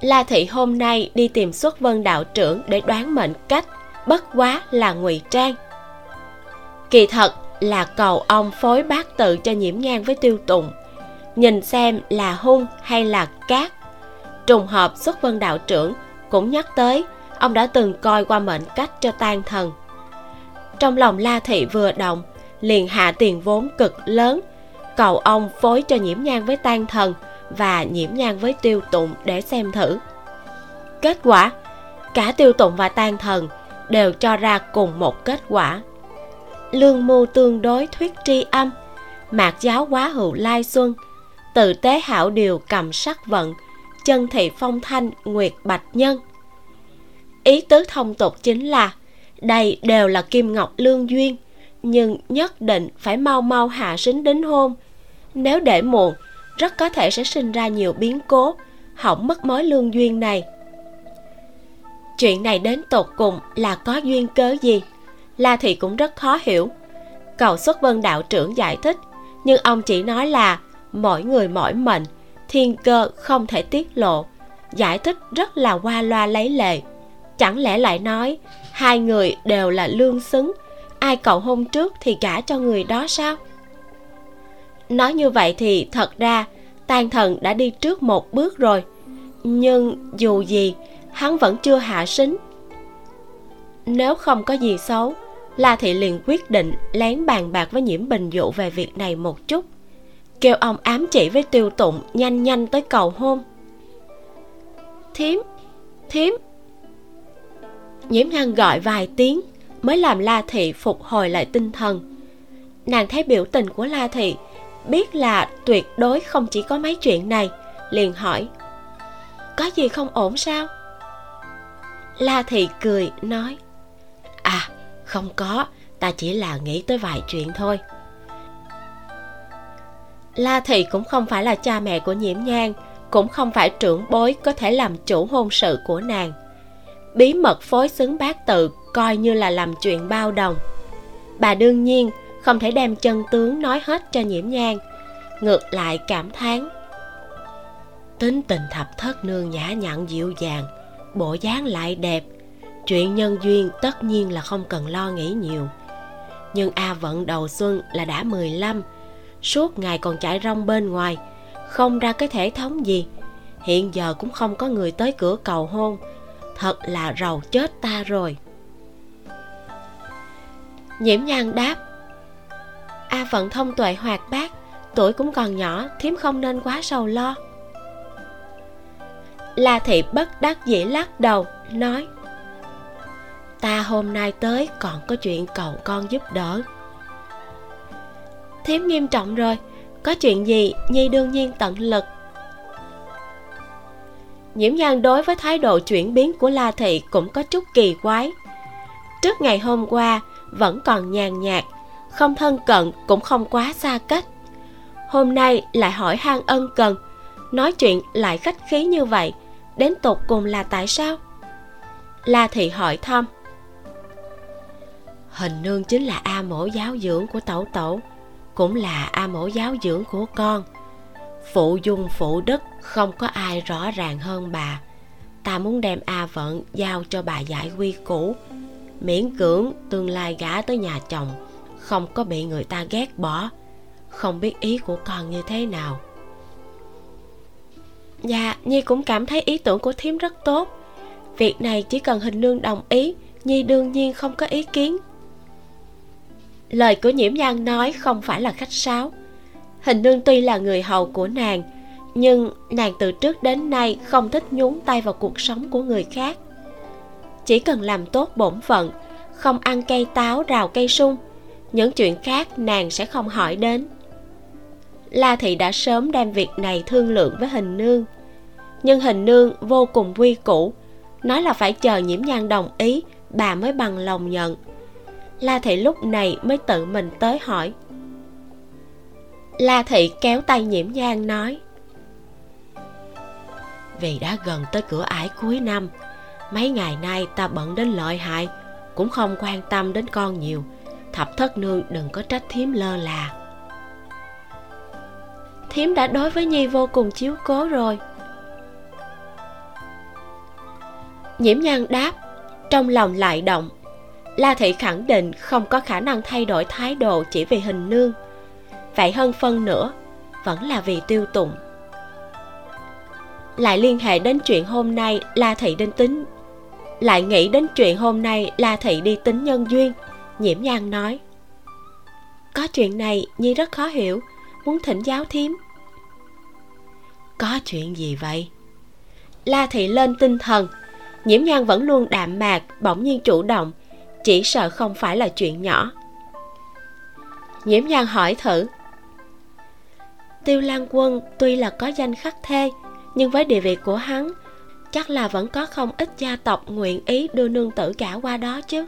La thị hôm nay đi tìm xuất vân đạo trưởng để đoán mệnh cách bất quá là ngụy trang. Kỳ thật là cầu ông phối bát tự cho nhiễm ngang với tiêu tùng, nhìn xem là hung hay là cát. Trùng hợp xuất vân đạo trưởng cũng nhắc tới, ông đã từng coi qua mệnh cách cho tan thần. Trong lòng la thị vừa động, liền hạ tiền vốn cực lớn, cầu ông phối cho nhiễm nhang với tan thần và nhiễm nhang với tiêu tụng để xem thử. Kết quả, cả tiêu tụng và tan thần đều cho ra cùng một kết quả. Lương mưu tương đối thuyết tri âm, mạc giáo quá hữu lai xuân, tự tế hảo điều cầm sắc vận, chân thị phong thanh nguyệt bạch nhân. Ý tứ thông tục chính là, đây đều là kim ngọc lương duyên, nhưng nhất định phải mau mau hạ sính đính hôn. Nếu để muộn, rất có thể sẽ sinh ra nhiều biến cố, hỏng mất mối lương duyên này chuyện này đến tột cùng là có duyên cớ gì? La thị cũng rất khó hiểu. Cầu xuất vân đạo trưởng giải thích, nhưng ông chỉ nói là mỗi người mỗi mệnh thiên cơ không thể tiết lộ. Giải thích rất là qua loa lấy lệ. Chẳng lẽ lại nói hai người đều là lương xứng, ai cầu hôn trước thì gả cho người đó sao? Nói như vậy thì thật ra tan thần đã đi trước một bước rồi. Nhưng dù gì hắn vẫn chưa hạ sính. Nếu không có gì xấu, la thị liền quyết định lén bàn bạc với nhiễm bình dụ về việc này một chút. Kêu ông ám chỉ với tiêu tụng nhanh nhanh tới cầu hôn. Thím thím. Nhiễm ngăn gọi vài tiếng mới làm la thị phục hồi lại tinh thần. Nàng thấy biểu tình của la thị, biết là tuyệt đối không chỉ có mấy chuyện này, liền hỏi, có gì không ổn sao? La thị cười, nói à không có, ta chỉ là nghĩ tới vài chuyện thôi. La thị cũng không phải là cha mẹ của nhiễm nhang cũng không phải trưởng bối có thể làm chủ hôn sự của nàng. Bí mật phối xứng bát tự coi như là làm chuyện bao đồng. Bà đương nhiên không thể đem chân tướng nói hết cho nhiễm nhang ngược lại cảm thán, tính tình thập thất nương nhã nhặn dịu dàng bộ dáng lại đẹp. Chuyện nhân duyên tất nhiên là không cần lo nghĩ nhiều. Nhưng a vận đầu xuân là đã 15 suốt ngày còn chạy rong bên ngoài, không ra cái thể thống gì. Hiện giờ cũng không có người tới cửa cầu hôn. Thật là rầu chết ta rồi. Nhiễm nhan đáp, a vận thông tuệ hoạt bát, tuổi cũng còn nhỏ, thím không nên quá sầu lo la thị bất đắc dĩ lắc đầu, nói, ta hôm nay tới còn có chuyện cầu con giúp đỡ. Thiếm nghiêm trọng rồi, có chuyện gì nhi đương nhiên tận lực. Nhiễm nhan đối với thái độ chuyển biến của la thị cũng có chút kỳ quái. Trước ngày hôm qua, vẫn còn nhàn nhạt, không thân cận cũng không quá xa cách. Hôm nay lại hỏi han ân cần, nói chuyện lại khách khí như vậy đến tột cùng là tại sao? La thị hỏi thăm hình nương chính là a mổ giáo dưỡng của tẩu tẩu, cũng là a mổ giáo dưỡng của con. Phụ dung phụ đức, không có ai rõ ràng hơn bà. Ta muốn đem a vận giao cho bà giải quy cũ miễn cưỡng tương lai gả tới nhà chồng, không có bị người ta ghét bỏ. Không biết ý của con như thế nào dạ nhi cũng cảm thấy ý tưởng của thím rất tốt. Việc này chỉ cần hình nương đồng ý, nhi đương nhiên không có ý kiến. Lời của nhiễm nhan nói không phải là khách sáo. Hình nương tuy là người hầu của nàng, nhưng nàng từ trước đến nay không thích nhúng tay vào cuộc sống của người khác. Chỉ cần làm tốt bổn phận, không ăn cây táo, rào cây sung, những chuyện khác nàng sẽ không hỏi đến la thị đã sớm đem việc này thương lượng với hình nương. Nhưng hình nương vô cùng quy củ, nói là phải chờ nhiễm nhan đồng ý, bà mới bằng lòng nhận. La thị lúc này mới tự mình tới hỏi. La thị kéo tay nhiễm nhan nói, vì đã gần tới cửa ải cuối năm, mấy ngày nay ta bận đến lợi hại, cũng không quan tâm đến con nhiều. Thập thất nương đừng có trách thím lơ là thím đã đối với nhi vô cùng chiếu cố rồi. Nhiễm nhan đáp, trong lòng lại động. La thị khẳng định không có khả năng thay đổi thái độ chỉ vì hình nương. Vậy hơn phân nữa vẫn là vì tiêu tụng. Lại liên hệ đến chuyện hôm nay la thị đinh tính. Lại nghĩ đến chuyện hôm nay la thị đi tính nhân duyên, nhiễm nhan nói. Có chuyện này nhi rất khó hiểu, muốn thỉnh giáo thím có chuyện gì vậy? La thị lên tinh thần. Nhiễm nhan vẫn luôn đạm mạc, bỗng nhiên chủ động, chỉ sợ không phải là chuyện nhỏ. Nhiễm nhan hỏi thử. Tiêu lan quân tuy là có danh khắc thê, nhưng với địa vị của hắn, chắc là vẫn có không ít gia tộc nguyện ý đưa nương tử cả qua đó chứ.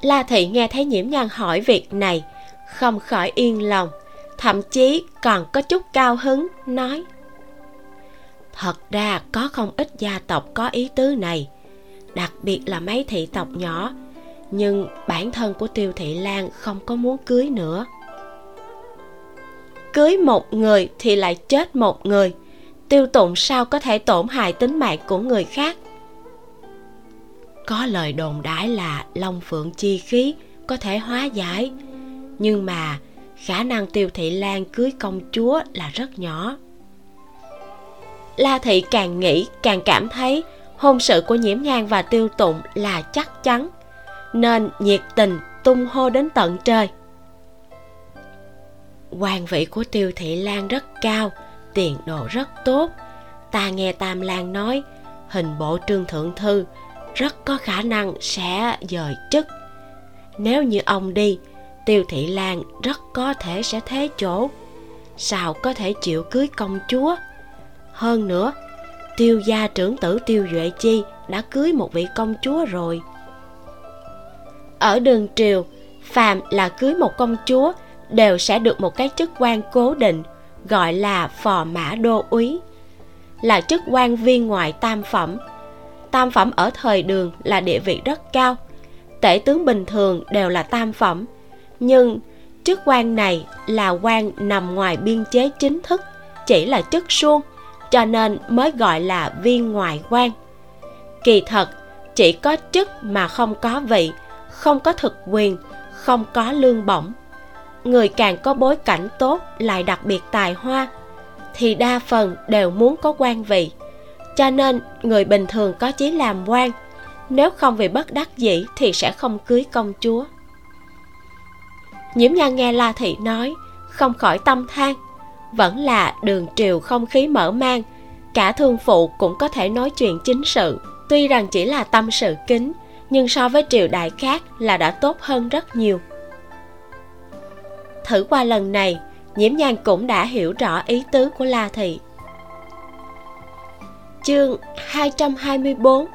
La thị nghe thấy nhiễm nhan hỏi việc này, không khỏi yên lòng thậm chí còn có chút cao hứng, nói, thật ra có không ít gia tộc có ý tứ này, đặc biệt là mấy thị tộc nhỏ, nhưng bản thân của tiêu thị lan không có muốn cưới nữa. Cưới một người thì lại chết một người, tiêu tụng sao có thể tổn hại tính mạng của người khác? Có lời đồn đãi là long phượng chi khí có thể hóa giải, nhưng mà khả năng tiêu thị lan cưới công chúa là rất nhỏ. La thị càng nghĩ, càng cảm thấy hôn sự của nhiễm nhan và tiêu tụng là chắc chắn, nên nhiệt tình tung hô đến tận trời. Quan vị của tiêu thị lan rất cao, tiền đồ rất tốt. Ta nghe tam lan nói, hình bộ trương thượng thư rất có khả năng sẽ dời chức. Nếu như ông đi tiêu thị lan rất có thể sẽ thế chỗ. Sao có thể chịu cưới công chúa? Hơn nữa, tiêu gia trưởng tử tiêu duệ chi đã cưới một vị công chúa rồi. Ở đường triều, phàm là cưới một công chúa đều sẽ được một cái chức quan cố định, gọi là phò mã đô úy. Là chức quan viên ngoại tam phẩm. Tam phẩm ở thời đường là địa vị rất cao, tể tướng bình thường đều là tam phẩm nhưng chức quan này là quan nằm ngoài biên chế chính thức, chỉ là chức suông, cho nên mới gọi là viên ngoại quan. Kỳ thật, chỉ có chức mà không có vị, không có thực quyền, không có lương bổng. Người càng có bối cảnh tốt lại đặc biệt tài hoa, thì đa phần đều muốn có quan vị. Cho nên người bình thường có chí làm quan, nếu không vì bất đắc dĩ thì sẽ không cưới công chúa nhiễm nhan nghe la thị nói, không khỏi tâm than. Vẫn là đường triều không khí mở mang, cả thương phụ cũng có thể nói chuyện chính sự. Tuy rằng chỉ là tâm sự kính, nhưng so với triều đại khác là đã tốt hơn rất nhiều. Thử qua lần này, nhiễm nhan cũng đã hiểu rõ ý tứ của la thị. Chương 224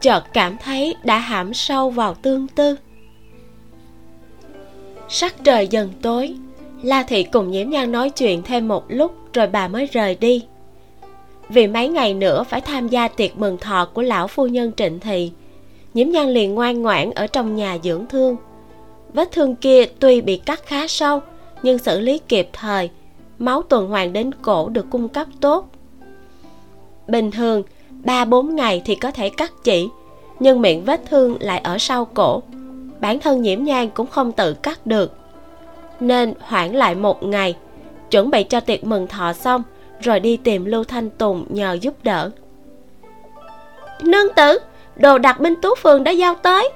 chợt cảm thấy đã hãm sâu vào tương tư sắc trời dần tối. La thị cùng nhiễm nhan nói chuyện thêm một lúc rồi bà mới rời đi. Vì mấy ngày nữa phải tham gia tiệc mừng thọ của lão phu nhân trịnh thị nhiễm nhan liền ngoan ngoãn ở trong nhà dưỡng thương. Vết thương kia tuy bị cắt khá sâu, nhưng xử lý kịp thời, máu tuần hoàn đến cổ được cung cấp tốt. Bình thường, ba bốn ngày thì có thể cắt chỉ, nhưng miệng vết thương lại ở sau cổ bản thân nhiễm nhang cũng không tự cắt được. Nên hoãn lại một ngày, chuẩn bị cho tiệc mừng thọ xong, rồi đi tìm lưu thanh tùng nhờ giúp đỡ. Nương tử, đồ đặt binh tú phường đã giao tới.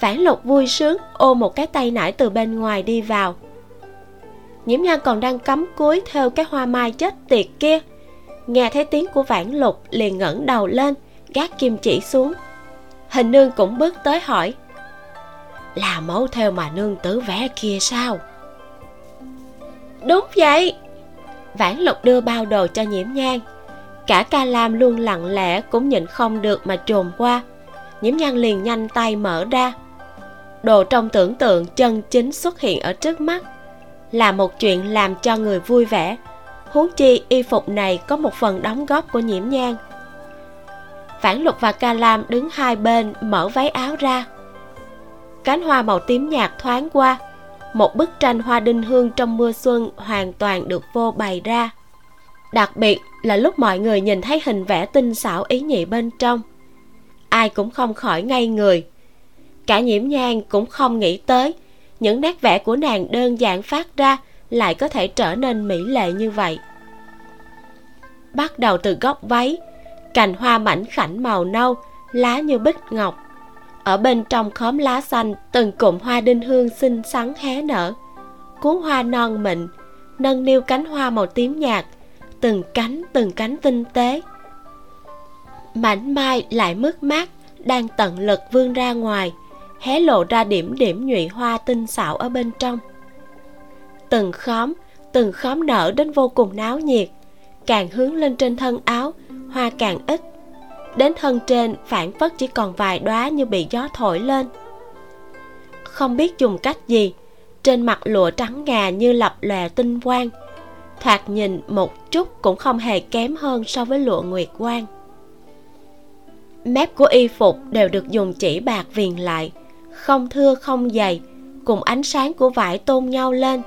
Vãn lục vui sướng ôm một cái tay nải từ bên ngoài đi vào. Nhiễm nhan còn đang cắm cúi theo cái hoa mai chết tiệt kia. Nghe thấy tiếng của vãn lục liền ngẩng đầu lên, gác kim chỉ xuống. Hình nương cũng bước tới hỏi là mẫu theo mà nương tử vẽ kia sao? Đúng vậy. Vãn lục đưa bao đồ cho nhiễm nhang cả ca lam luôn lặng lẽ cũng nhịn không được mà trồm qua. Nhiễm nhan liền nhanh tay mở ra. Đồ trong tưởng tượng chân chính xuất hiện ở trước mắt. Là một chuyện làm cho người vui vẻ. Huống chi y phục này có một phần đóng góp của nhiễm nhang phản lục và ca lam đứng hai bên mở váy áo ra cánh hoa màu tím nhạt thoáng qua. Một bức tranh hoa đinh hương trong mưa xuân hoàn toàn được vô bày ra. Đặc biệt là lúc mọi người nhìn thấy hình vẽ tinh xảo ý nhị bên trong, ai cũng không khỏi ngây người. Cả nhiễm nhang cũng không nghĩ tới những nét vẽ của nàng đơn giản phát ra lại có thể trở nên mỹ lệ như vậy. Bắt đầu từ góc váy, cành hoa mảnh khảnh màu nâu, lá như bích ngọc ở bên trong khóm lá xanh, từng cụm hoa đinh hương xinh xắn hé nở. Cuốn hoa non mịn, nâng niu cánh hoa màu tím nhạt, từng cánh từng cánh tinh tế. Mảnh mai lại mướt mát, đang tận lực vươn ra ngoài, hé lộ ra điểm điểm nhụy hoa tinh xảo ở bên trong. Từng khóm từng khóm nở đến vô cùng náo nhiệt, càng hướng lên trên thân áo, hoa càng ít đến thân trên phản phất chỉ còn vài đóa như bị gió thổi lên. Không biết dùng cách gì, trên mặt lụa trắng ngà như lập lòe tinh quang, thoạt nhìn một chút cũng không hề kém hơn so với lụa nguyệt quang. Mép của y phục đều được dùng chỉ bạc viền lại, không thưa không dày, cùng ánh sáng của vải tôn nhau lên,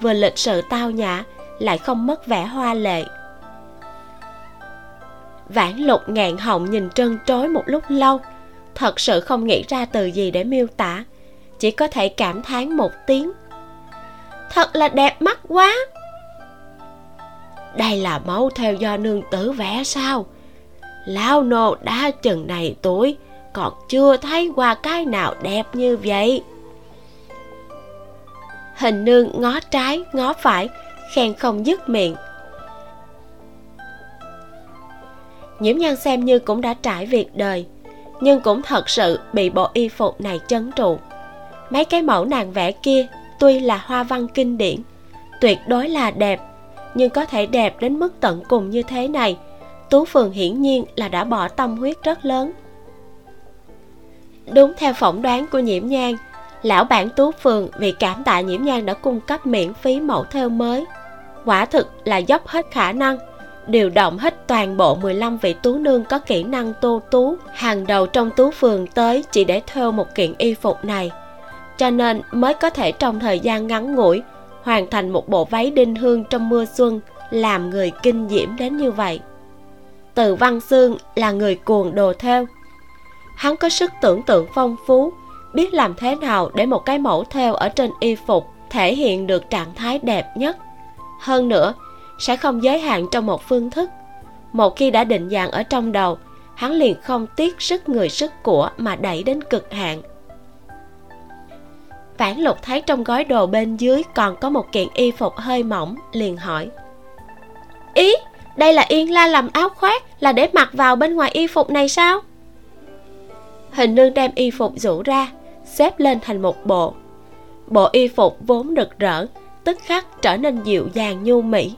vừa lịch sự tao nhã, lại không mất vẻ hoa lệ vãn lục ngạn họng nhìn trân trối một lúc lâu. Thật sự không nghĩ ra từ gì để miêu tả, chỉ có thể cảm thán một tiếng. Thật là đẹp mắt quá! Đây là mẫu theo do nương tử vẽ sao? Lao nô đã chừng này tuổi, còn chưa thấy qua cái nào đẹp như vậy. Hình nương ngó trái, ngó phải, khen không dứt miệng nhiễm nhan xem như cũng đã trải việc đời, nhưng cũng thật sự bị bộ y phục này chấn trụ. Mấy cái mẫu nàng vẽ kia tuy là hoa văn kinh điển, tuyệt đối là đẹp, nhưng có thể đẹp đến mức tận cùng như thế này, tú phường hiển nhiên là đã bỏ tâm huyết rất lớn. Đúng theo phỏng đoán của nhiễm nhan, lão bản tú phường vì cảm tạ nhiễm nhan đã cung cấp miễn phí mẫu theo mới, quả thực là dốc hết khả năng điều động hết toàn bộ 15 vị tú nương có kỹ năng tô tú. Hàng đầu trong tú phường tới chỉ để thêu một kiện y phục này. Cho nên mới có thể trong thời gian ngắn ngủi hoàn thành một bộ váy đinh hương trong mưa xuân, làm người kinh diễm đến như vậy. Từ văn xương là người cuồng đồ theo. Hắn có sức tưởng tượng phong phú, biết làm thế nào để một cái mẫu theo ở trên y phục thể hiện được trạng thái đẹp nhất. Hơn nữa sẽ không giới hạn trong một phương thức. Một khi đã định dạng ở trong đầu, hắn liền không tiếc sức người sức của mà đẩy đến cực hạn. Vãn lục thấy trong gói đồ bên dưới còn có một kiện y phục hơi mỏng, liền hỏi. Ý, đây là yên la làm áo khoác, là để mặc vào bên ngoài y phục này sao? Hình nương đem y phục rủ ra, xếp lên thành một bộ. Bộ y phục vốn rực rỡ, tức khắc trở nên dịu dàng, nhu mỹ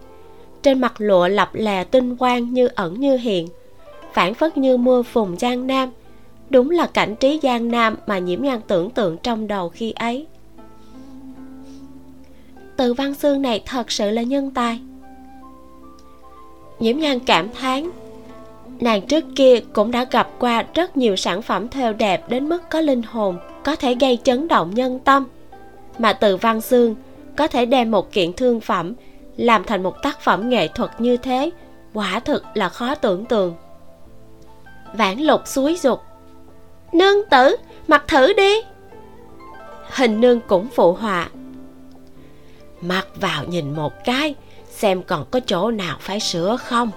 trên mặt lụa lập lè tinh quang như ẩn như hiện, phản phất như mưa phùng giang nam. Đúng là cảnh trí giang nam mà nhiễm nhan tưởng tượng trong đầu khi ấy. Từ văn xương này thật sự là nhân tài. Nhiễm nhan cảm thán, nàng trước kia cũng đã gặp qua rất nhiều sản phẩm thêu đẹp đến mức có linh hồn, có thể gây chấn động nhân tâm. Mà từ văn xương có thể đem một kiện thương phẩm làm thành một tác phẩm nghệ thuật như thế, quả thực là khó tưởng tượng. Vãn lục suối dục, nương tử, mặc thử đi. Hình nương cũng phụ họa, mặc vào nhìn một cái, xem còn có chỗ nào phải sửa không?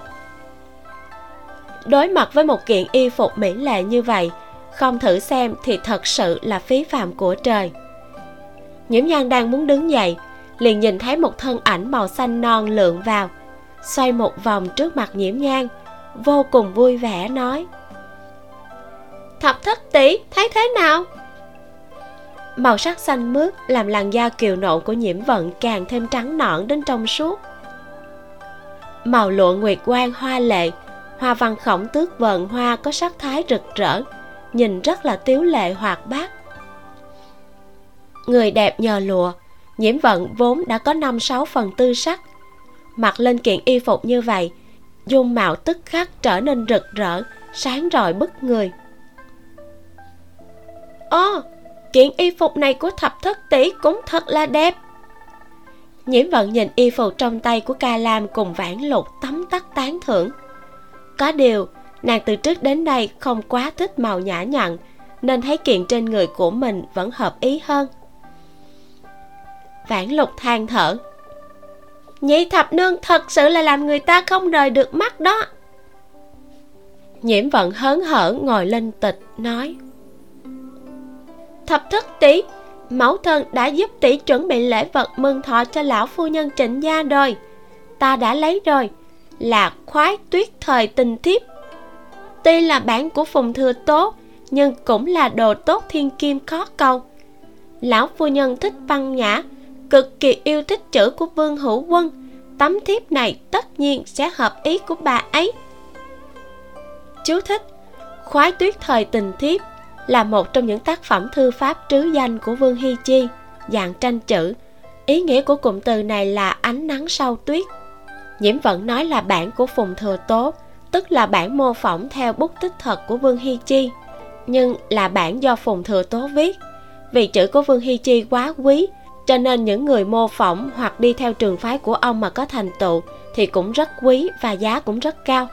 Đối mặt với một kiện y phục mỹ lệ như vậy, không thử xem thì thật sự là phí phạm của trời. Nhiễm nhan đang muốn đứng dậy liền nhìn thấy một thân ảnh màu xanh non lượn vào, xoay một vòng trước mặt nhiễm nhan, vô cùng vui vẻ nói thập thất tỷ, thấy thế nào? Màu sắc xanh mướt làm làn da kiều nộn của nhiễm vận càng thêm trắng nõn đến trong suốt. Màu lụa nguyệt quang hoa lệ, hoa văn khổng tước vần hoa có sắc thái rực rỡ, nhìn rất là tiếu lệ hoạt bát. Người đẹp nhờ lụa nhiễm vận vốn đã có năm sáu phần tư sắc. Mặc lên kiện y phục như vậy dung mạo tức khắc trở nên rực rỡ sáng rọi bức người. Ô, kiện y phục này của thập thất tỷ cũng thật là đẹp. Nhiễm vận nhìn y phục trong tay của ca lam cùng vãn lục tấm tắc tán thưởng. Có điều nàng từ trước đến nay không quá thích màu nhã nhặn nên thấy kiện trên người của mình vẫn hợp ý hơn vãn lục than thở. Nhị thập nương thật sự là làm người ta không rời được mắt đó. Nhiễm vận hớn hở ngồi lên tịch, nói. Thập thất tỷ, mẫu thân đã giúp tỷ chuẩn bị lễ vật mừng thọ cho lão phu nhân trịnh gia rồi. Ta đã lấy rồi, là khoái tuyết thời tình thiếp. Tuy là bản của phùng thừa tốt nhưng cũng là đồ tốt thiên kim khó cầu. Lão phu nhân thích văn nhã cực kỳ yêu thích chữ của vương hữu quân. Tấm thiếp này tất nhiên sẽ hợp ý của bà ấy. Chú thích, khoái tuyết thời tình thiếp là một trong những tác phẩm thư pháp trứ danh của vương hy chi, dạng tranh chữ. Ý nghĩa của cụm từ này là ánh nắng sau tuyết. Nhiễm vẫn nói là bản của phùng thừa tố, tức là bản mô phỏng theo bút tích thật của vương hy chi, nhưng là bản do phùng thừa tố viết. Vì chữ của vương hy chi quá quý cho nên những người mô phỏng hoặc đi theo trường phái của ông mà có thành tựu thì cũng rất quý và giá cũng rất cao.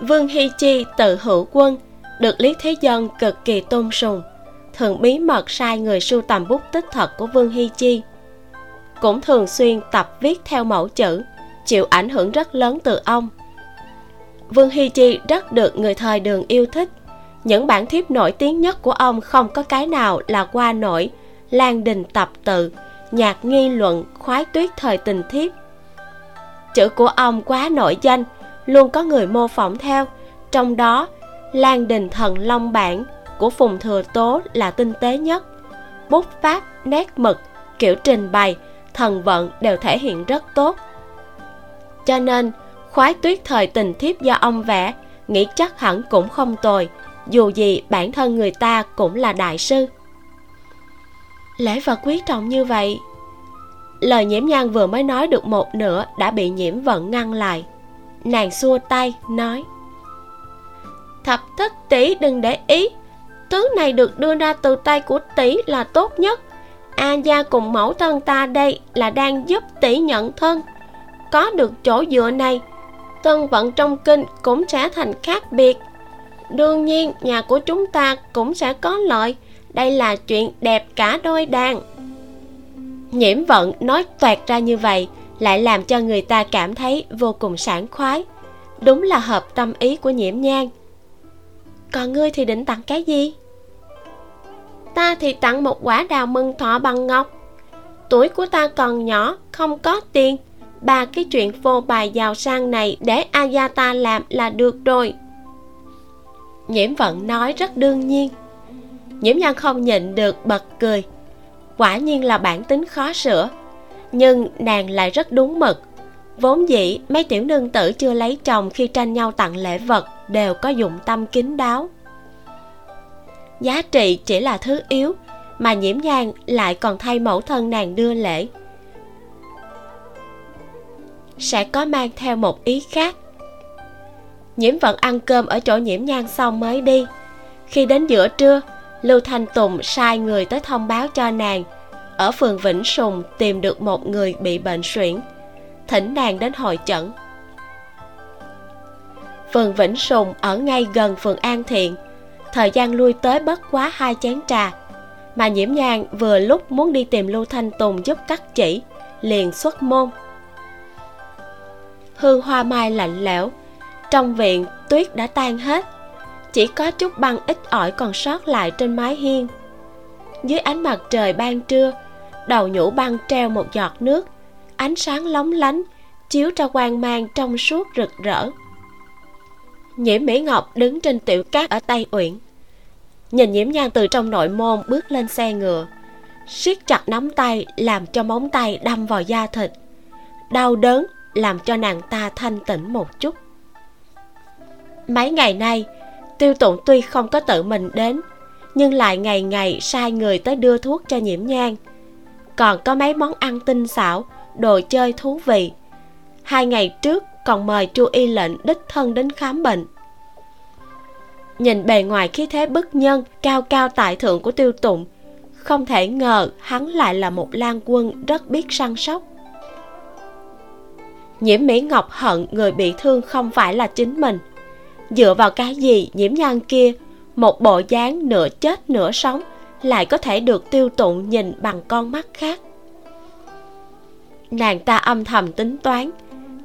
Vương hy chi tự hữu quân, được lý thế dân cực kỳ tôn sùng, thường bí mật sai người sưu tầm bút tích thật của vương hy chi. Cũng thường xuyên tập viết theo mẫu chữ, chịu ảnh hưởng rất lớn từ ông. Vương hy chi rất được người thời đường yêu thích. Những bản thiếp nổi tiếng nhất của ông không có cái nào là qua nổi lan đình tập tự, nhạc nghi luận, khoái tuyết thời tình thiếp. Chữ của ông quá nổi danh, luôn có người mô phỏng theo. Trong đó, lan đình thần long bản của phùng thừa tố là tinh tế nhất. Bút pháp, nét mực, kiểu trình bày, thần vận đều thể hiện rất tốt. Cho nên, khoái tuyết thời tình thiếp do ông vẽ, nghĩ chắc hẳn cũng không tồi. Dù gì bản thân người ta cũng là đại sư lễ vật quý trọng như vậy. Lời nhiễm nhan vừa mới nói được một nửa đã bị nhiễm vận ngăn lại. Nàng xua tay, nói, thập thất tỷ đừng để ý. Thứ này được đưa ra từ tay của tỷ là tốt nhất. A gia cùng mẫu thân ta đây là đang giúp tỷ nhận thân. Có được chỗ dựa này, thân vận trong kinh cũng sẽ thành khác biệt. Đương nhiên, nhà của chúng ta cũng sẽ có lợi đây là chuyện đẹp cả đôi đàn. Nhiễm vận nói toẹt ra như vậy lại làm cho người ta cảm thấy vô cùng sảng khoái. Đúng là hợp tâm ý của nhiễm nhang còn ngươi thì định tặng cái gì? Ta thì tặng một quả đào mừng thọ bằng ngọc. Tuổi của ta còn nhỏ, không có tiền. Ba cái chuyện vô bài giàu sang này để ayata làm là được rồi. Nhiễm vận nói rất đương nhiên nhiễm nhan không nhịn được bật cười. Quả nhiên là bản tính khó sửa, nhưng nàng lại rất đúng mực. Vốn dĩ, mấy tiểu nương tử chưa lấy chồng khi tranh nhau tặng lễ vật đều có dụng tâm kín đáo. Giá trị chỉ là thứ yếu, mà nhiễm nhan lại còn thay mẫu thân nàng đưa lễ. Sẽ có mang theo một ý khác. Nhiễm vẫn ăn cơm ở chỗ nhiễm nhan xong mới đi. Khi đến giữa trưa lưu thanh tùng sai người tới thông báo cho nàng. Ở phường vĩnh sùng tìm được một người bị bệnh suyễn. Thỉnh nàng đến hội chẩn. Phường vĩnh sùng ở ngay gần phường an thiện. Thời gian lui tới bất quá hai chén trà. Mà nhiễm nhàn vừa lúc muốn đi tìm lưu thanh tùng giúp cắt chỉ, liền xuất môn. Hương hoa mai lạnh lẽo, trong viện tuyết đã tan hết chỉ có chút băng ít ỏi còn sót lại trên mái hiên. Dưới ánh mặt trời ban trưa, đầu nhũ băng treo một giọt nước, ánh sáng lóng lánh chiếu ra quang mang trong suốt rực rỡ. Nhiễm mỹ ngọc đứng trên tiểu cát ở tây uyển. Nhìn nhiễm nhan từ trong nội môn bước lên xe ngựa, siết chặt nắm tay làm cho móng tay đâm vào da thịt. Đau đớn làm cho nàng ta thanh tĩnh một chút. Mấy ngày nay tiêu tụng tuy không có tự mình đến nhưng lại ngày ngày sai người tới đưa thuốc cho nhiễm nhang, còn có mấy món ăn tinh xảo đồ chơi thú vị. Hai ngày trước còn mời chu y lệnh đích thân đến khám bệnh. Nhìn bề ngoài khí thế bức nhân cao cao tại thượng của tiêu tụng không thể ngờ hắn lại là một lan quân rất biết săn sóc. Nhiễm mỹ ngọc hận người bị thương không phải là chính mình dựa vào cái gì, nhiễm nhan kia, một bộ dáng nửa chết nửa sống, lại có thể được tiêu tụng nhìn bằng con mắt khác? Nàng ta âm thầm tính toán,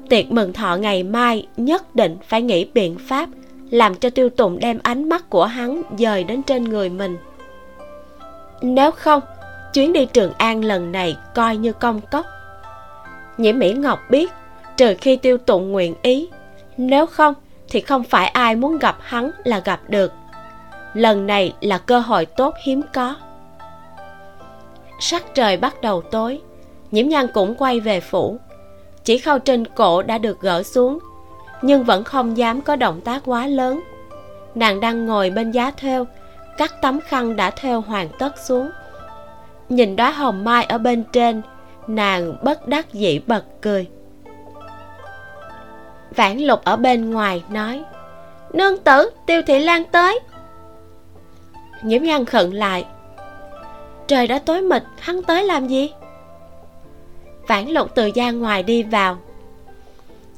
tiệc mừng thọ ngày mai nhất định phải nghĩ biện pháp làm cho tiêu tụng đem ánh mắt của hắn dời đến trên người mình. Nếu không, chuyến đi trường an lần này coi như công cốc. Nhiễm mỹ ngọc biết, trừ khi tiêu tụng nguyện ý, nếu không thì không phải ai muốn gặp hắn là gặp được. Lần này là cơ hội tốt hiếm có. Sắc trời bắt đầu tối, nhiễm nhan cũng quay về phủ. Chỉ khâu trên cổ đã được gỡ xuống, nhưng vẫn không dám có động tác quá lớn. Nàng đang ngồi bên giá thêu cắt tấm khăn đã thêu hoàn tất xuống. Nhìn đóa hồng mai ở bên trên, nàng bất đắc dĩ bật cười vãn lục ở bên ngoài nói, nương tử, tiêu thị lan tới. Nhiễm nhan khẩn lại, trời đã tối mịt, hắn tới làm gì? Vãn lục từ ra ngoài đi vào.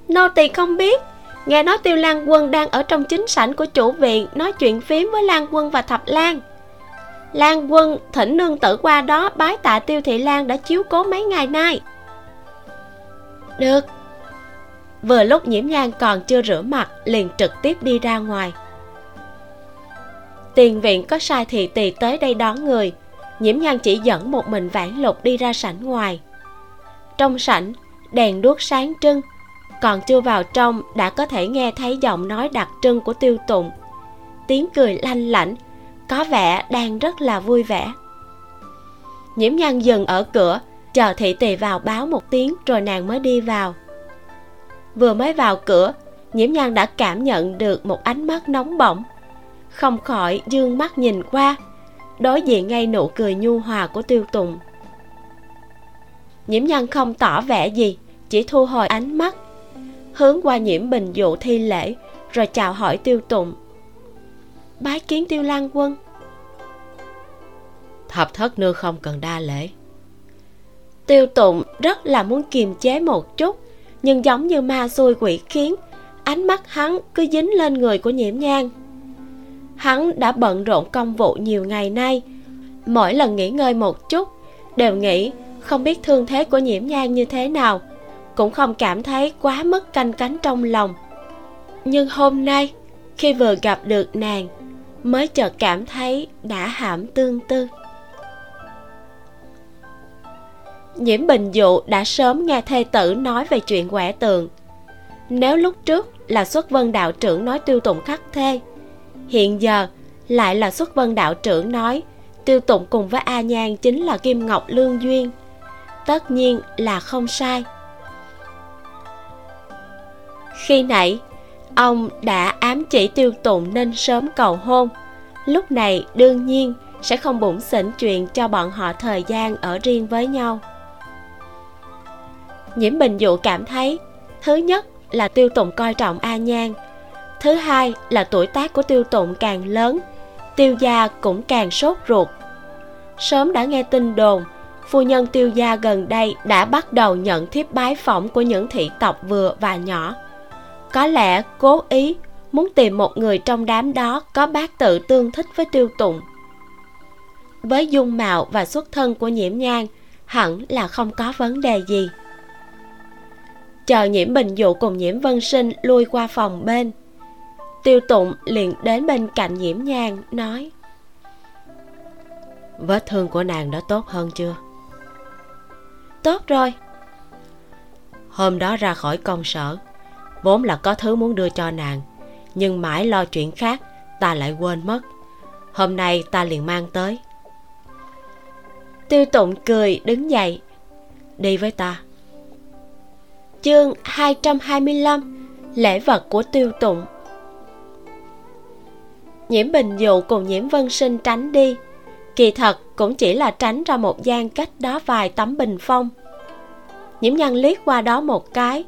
Nô tỳ không biết, nghe nói tiêu lan quân đang ở trong chính sảnh của chủ viện nói chuyện phím với lan quân và thập lan. Lan quân thỉnh nương tử qua đó bái tạ tiêu thị lan đã chiếu cố mấy ngày nay. Được vừa lúc nhiễm nhan còn chưa rửa mặt, liền trực tiếp đi ra ngoài. Tiền viện có sai thị tỳ tới đây đón người. Nhiễm nhan chỉ dẫn một mình vãn lục đi ra sảnh ngoài. Trong sảnh, đèn đuốc sáng trưng, còn chưa vào trong đã có thể nghe thấy giọng nói đặc trưng của tiêu tụng. Tiếng cười lanh lảnh, có vẻ đang rất là vui vẻ. Nhiễm nhan dừng ở cửa, chờ thị tỳ vào báo một tiếng rồi nàng mới đi vào vừa mới vào cửa nhiễm nhan đã cảm nhận được một ánh mắt nóng bỏng. Không khỏi dương mắt nhìn qua đối diện ngay nụ cười nhu hòa của tiêu tùng. Nhiễm nhan không tỏ vẻ gì chỉ thu hồi ánh mắt hướng qua nhiễm bình dụ thi lễ rồi chào hỏi tiêu tùng. Bái kiến tiêu lan quân. Thập thất nương không cần đa lễ. Tiêu tụng rất là muốn kiềm chế một chút nhưng giống như ma xui quỷ khiến ánh mắt hắn cứ dính lên người của nhiễm nhang hắn đã bận rộn công vụ nhiều ngày nay, mỗi lần nghỉ ngơi một chút, đều nghĩ không biết thương thế của nhiễm nhang như thế nào, cũng không cảm thấy quá mức canh cánh trong lòng. Nhưng hôm nay, khi vừa gặp được nàng, mới chợt cảm thấy đã hãm tương tư. Nhiễm bình dụ đã sớm nghe thê tử nói về chuyện quẻ tường. Nếu lúc trước là xuất vân đạo trưởng nói tiêu tụng khắc thê, hiện giờ lại là xuất vân đạo trưởng nói tiêu tụng cùng với a nhan chính là kim ngọc lương duyên. Tất nhiên là không sai. Khi nãy, ông đã ám chỉ tiêu tụng nên sớm cầu hôn. Lúc này đương nhiên sẽ không bụng xỉn chuyện cho bọn họ thời gian ở riêng với nhau nhiễm bình dụ cảm thấy, thứ nhất là tiêu tụng coi trọng a nhan thứ hai là tuổi tác của tiêu tụng càng lớn, tiêu gia cũng càng sốt ruột. Sớm đã nghe tin đồn, phu nhân tiêu gia gần đây đã bắt đầu nhận thiếp bái phỏng của những thị tộc vừa và nhỏ. Có lẽ cố ý muốn tìm một người trong đám đó có bác tự tương thích với tiêu tụng. Với dung mạo và xuất thân của nhiễm nhang, hẳn là không có vấn đề gì chờ nhiễm bình dụ cùng nhiễm vân sinh lui qua phòng bên. Tiêu tụng liền đến bên cạnh nhiễm nhang nói vết thương của nàng đã tốt hơn chưa? Tốt rồi. Hôm đó ra khỏi công sở vốn là có thứ muốn đưa cho nàng nhưng mãi lo chuyện khác ta lại quên mất. Hôm nay ta liền mang tới. Tiêu tụng cười đứng dậy đi với ta chương 225 lễ vật của tiêu tụng. Nhiễm bình dụ cùng nhiễm vân sinh tránh đi. Kỳ thật, cũng chỉ là tránh ra một gian cách đó vài tấm bình phong. Nhiễm nhân liếc qua đó một cái,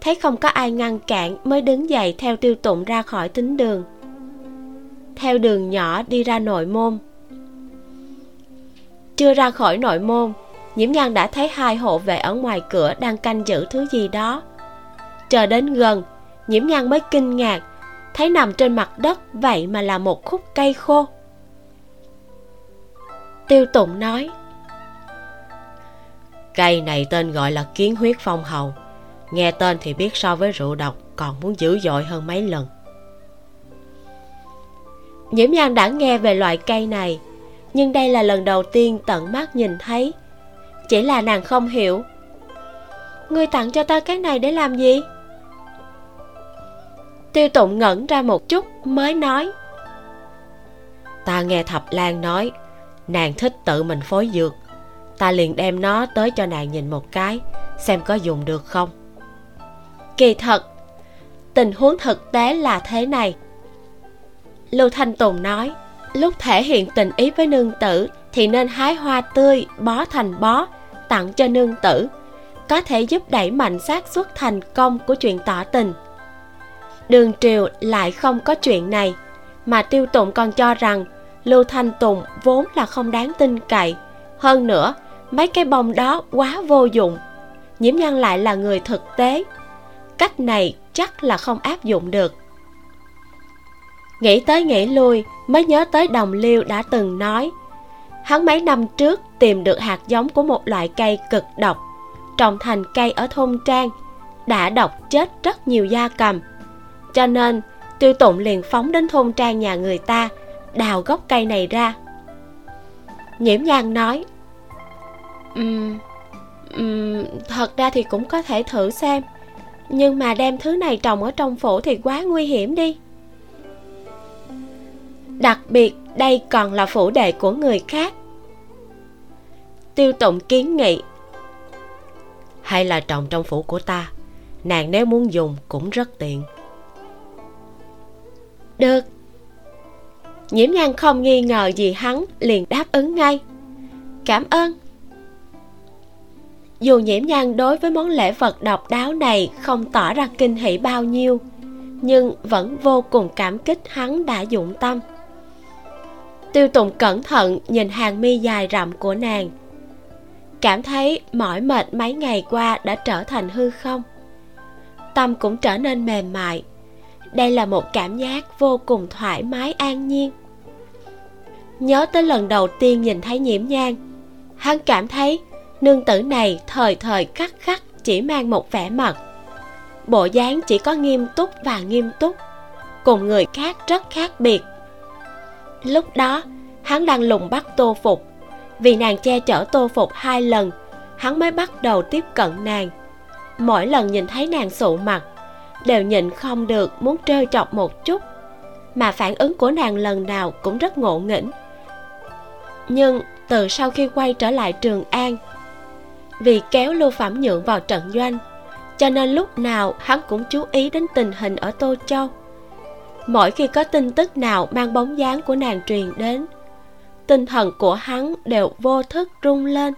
thấy không có ai ngăn cản mới đứng dậy theo tiêu tụng ra khỏi tính đường. Theo đường nhỏ đi ra nội môn. Chưa ra khỏi nội môn nhiễm nhan đã thấy hai hộ vệ ở ngoài cửa đang canh giữ thứ gì đó. Chờ đến gần nhiễm nhan mới kinh ngạc thấy nằm trên mặt đất vậy mà là một khúc cây khô. Tiêu tụng nói cây này tên gọi là kiến huyết phong hầu. Nghe tên thì biết so với rượu độc còn muốn dữ dội hơn mấy lần. Nhiễm nhan đã nghe về loại cây này nhưng đây là lần đầu tiên tận mắt nhìn thấy chỉ là nàng không hiểu. Ngươi tặng cho ta cái này để làm gì? Tiêu tụng ngẩn ra một chút, mới nói. Ta nghe thập lan nói, nàng thích tự mình phối dược. Ta liền đem nó tới cho nàng nhìn một cái, xem có dùng được không. Kỳ thật, tình huống thực tế là thế này. Lưu thanh tùng nói, lúc thể hiện tình ý với nương tử thì nên hái hoa tươi, bó thành bó, tặng cho nương tử. Có thể giúp đẩy mạnh xác suất thành công của chuyện tỏ tình. Đường triều lại không có chuyện này, mà tiêu tụng còn cho rằng lưu thanh tùng vốn là không đáng tin cậy. Hơn nữa, mấy cái bông đó quá vô dụng. Nhiễm nhân lại là người thực tế. Cách này chắc là không áp dụng được. Nghĩ tới nghĩ lui, mới nhớ tới đồng liêu đã từng nói hắn mấy năm trước tìm được hạt giống của một loại cây cực độc. Trồng thành cây ở thôn trang đã độc chết rất nhiều gia cầm. Cho nên tiêu tụng liền phóng đến thôn trang nhà người ta đào gốc cây này ra. Nhiễm nhan nói um, um, thật ra thì cũng có thể thử xem. Nhưng mà đem thứ này trồng ở trong phủ thì quá nguy hiểm đi. Đặc biệt đây còn là phủ đệ của người khác. Tiêu tụng kiến nghị, hay là trồng trong phủ của ta, nàng nếu muốn dùng cũng rất tiện. Được. Nhiễm nhan không nghi ngờ gì hắn, liền đáp ứng ngay. Cảm ơn. Dù nhiễm nhan đối với món lễ vật độc đáo này không tỏ ra kinh hỷ bao nhiêu, nhưng vẫn vô cùng cảm kích hắn đã dụng tâm tiêu tùng cẩn thận nhìn hàng mi dài rậm của nàng. Cảm thấy mỏi mệt mấy ngày qua đã trở thành hư không? Tâm cũng trở nên mềm mại. Đây là một cảm giác vô cùng thoải mái an nhiên. Nhớ tới lần đầu tiên nhìn thấy nhiễm nhang hắn cảm thấy nương tử này thời thời khắc khắc chỉ mang một vẻ mặt. Bộ dáng chỉ có nghiêm túc và nghiêm túc, cùng người khác rất khác biệt lúc đó, hắn đang lùng bắt tô phục. Vì nàng che chở tô phục hai lần, hắn mới bắt đầu tiếp cận nàng. Mỗi lần nhìn thấy nàng sụ mặt, đều nhịn không được muốn trêu chọc một chút. Mà phản ứng của nàng lần nào cũng rất ngộ nghĩnh. Nhưng từ sau khi quay trở lại trường an, vì kéo lưu phẩm nhượng vào trận doanh, cho nên lúc nào hắn cũng chú ý đến tình hình ở tô châu mỗi khi có tin tức nào mang bóng dáng của nàng truyền đến, tinh thần của hắn đều vô thức rung lên.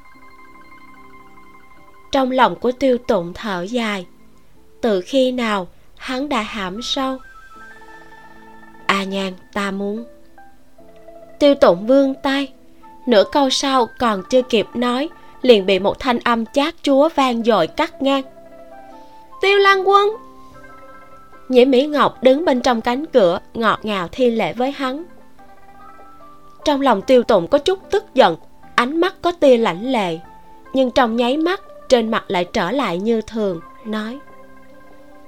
Trong lòng của tiêu tụng thở dài, từ khi nào hắn đã hãm sâu? A à nhan ta muốn. Tiêu tụng vươn tay, nửa câu sau còn chưa kịp nói, liền bị một thanh âm chát chúa vang dội cắt ngang. Tiêu lan quân! Nhiễm mỹ ngọc đứng bên trong cánh cửa ngọt ngào thi lễ với hắn. Trong lòng tiêu tụng có chút tức giận ánh mắt có tia lãnh lệ nhưng trong nháy mắt trên mặt lại trở lại như thường nói.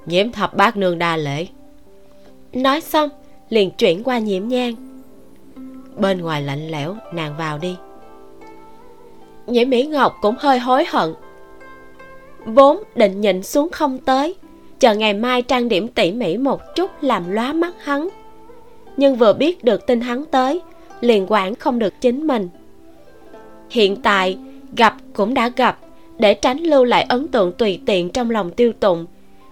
Nhiễm thập bát nương đa lễ. Nói xong liền chuyển qua nhiễm nhang bên ngoài lạnh lẽo nàng vào đi. Nhiễm mỹ ngọc cũng hơi hối hận. Vốn định nhịn xuống không tới chờ ngày mai trang điểm tỉ mỉ một chút làm lóa mắt hắn. Nhưng vừa biết được tin hắn tới, liền quản không được chính mình. Hiện tại, gặp cũng đã gặp, để tránh lưu lại ấn tượng tùy tiện trong lòng tiêu tụng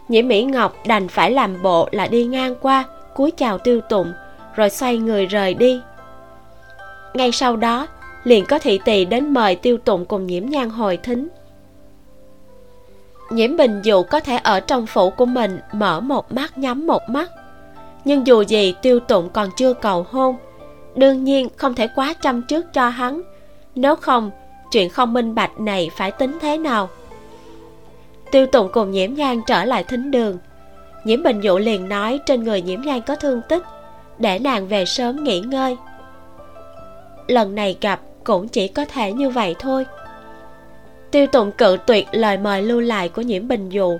nhiễm mỹ ngọc đành phải làm bộ là đi ngang qua, cúi chào tiêu tụng, rồi xoay người rời đi. Ngay sau đó, liền có thị tỳ đến mời tiêu tụng cùng nhiễm nhan hồi thính nhiễm bình dù có thể ở trong phủ của mình mở một mắt, nhắm một mắt, nhưng dù gì tiêu tụng còn chưa cầu hôn. Đương nhiên không thể quá chăm trước cho hắn, nếu không, chuyện không minh bạch này phải tính thế nào? Tiêu tụng cùng nhiễm nhan trở lại thính đường. Nhiễm bình dụ liền nói trên người nhiễm nhan có thương tích, để nàng về sớm nghỉ ngơi. Lần này gặp cũng chỉ có thể như vậy thôi tiêu tụng cự tuyệt lời mời lưu lại của nhiễm bình dụ.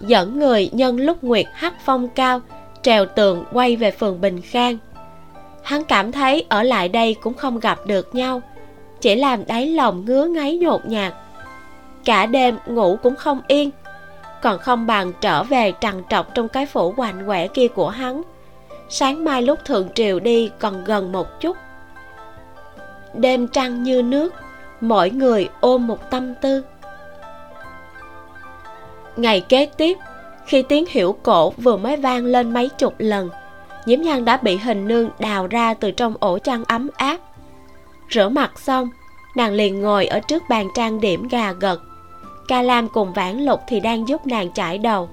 Dẫn người nhân lúc nguyệt hắc phong cao, trèo tường quay về phường bình khang. Hắn cảm thấy ở lại đây cũng không gặp được nhau, chỉ làm đáy lòng ngứa ngáy nhột nhạt. Cả đêm ngủ cũng không yên, còn không bằng trở về trằn trọc trong cái phủ quạnh quẻ kia của hắn. Sáng mai lúc thượng triều đi còn gần một chút. Đêm trăng như nước mỗi người ôm một tâm tư. Ngày kế tiếp, khi tiếng hiểu cổ vừa mới vang lên mấy chục lần nhiễm nhan đã bị hình nương đào ra từ trong ổ chăn ấm áp. Rửa mặt xong, nàng liền ngồi ở trước bàn trang điểm gà gật. Ca lam cùng vãn lục thì đang giúp nàng chải đầu.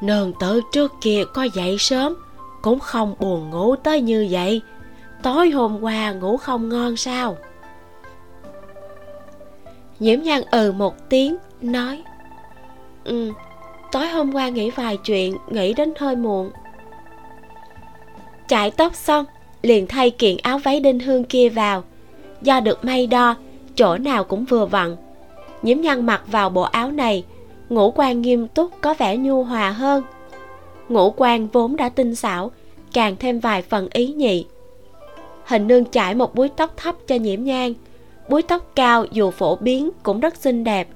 Nương tử trước kia có dậy sớm, cũng không buồn ngủ tới như vậy. Tối hôm qua ngủ không ngon sao? Nhiễm nhan ừ một tiếng, nói ừ tối hôm qua nghĩ vài chuyện, nghĩ đến hơi muộn. Chải tóc xong, liền thay kiện áo váy đinh hương kia vào. Do được may đo, chỗ nào cũng vừa vặn. Nhiễm nhan mặc vào bộ áo này, ngũ quan nghiêm túc có vẻ nhu hòa hơn. Ngũ quan vốn đã tinh xảo, càng thêm vài phần ý nhị. Hình nương chải một búi tóc thấp cho nhiễm nhan búi tóc cao dù phổ biến cũng rất xinh đẹp,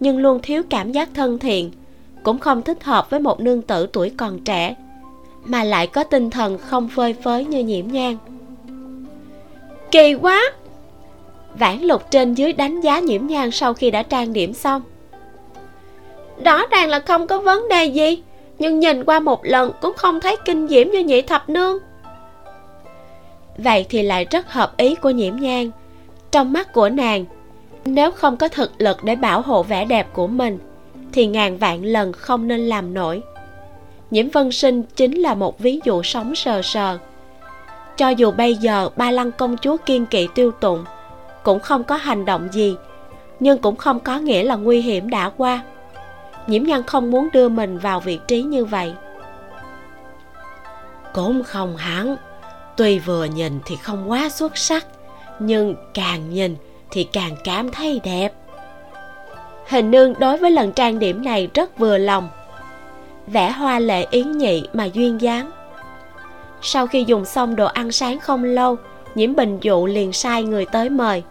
nhưng luôn thiếu cảm giác thân thiện, cũng không thích hợp với một nương tử tuổi còn trẻ, mà lại có tinh thần không phơi phới như nhiễm nhan. Kỳ quá! Vãn lục trên dưới đánh giá nhiễm nhan sau khi đã trang điểm xong. Rõ ràng là không có vấn đề gì, nhưng nhìn qua một lần cũng không thấy kinh diễm như nhị thập nương. Vậy thì lại rất hợp ý của nhiễm nhan trong mắt của nàng. Nếu không có thực lực để bảo hộ vẻ đẹp của mình, thì ngàn vạn lần không nên làm nổi. Nhiễm vân sinh chính là một ví dụ sống sờ sờ. Cho dù bây giờ ba lăng công chúa kiên kỵ tiêu tụng, cũng không có hành động gì, nhưng cũng không có nghĩa là nguy hiểm đã qua. Nhiễm nhân không muốn đưa mình vào vị trí như vậy. Cũng không hẳn, tuy vừa nhìn thì không quá xuất sắc nhưng càng nhìn thì càng cảm thấy đẹp. Hình nương đối với lần trang điểm này rất vừa lòng. Vẽ hoa lệ yến nhị mà duyên dáng. Sau khi dùng xong đồ ăn sáng không lâu, nhiễm bình dụ liền sai người tới mời.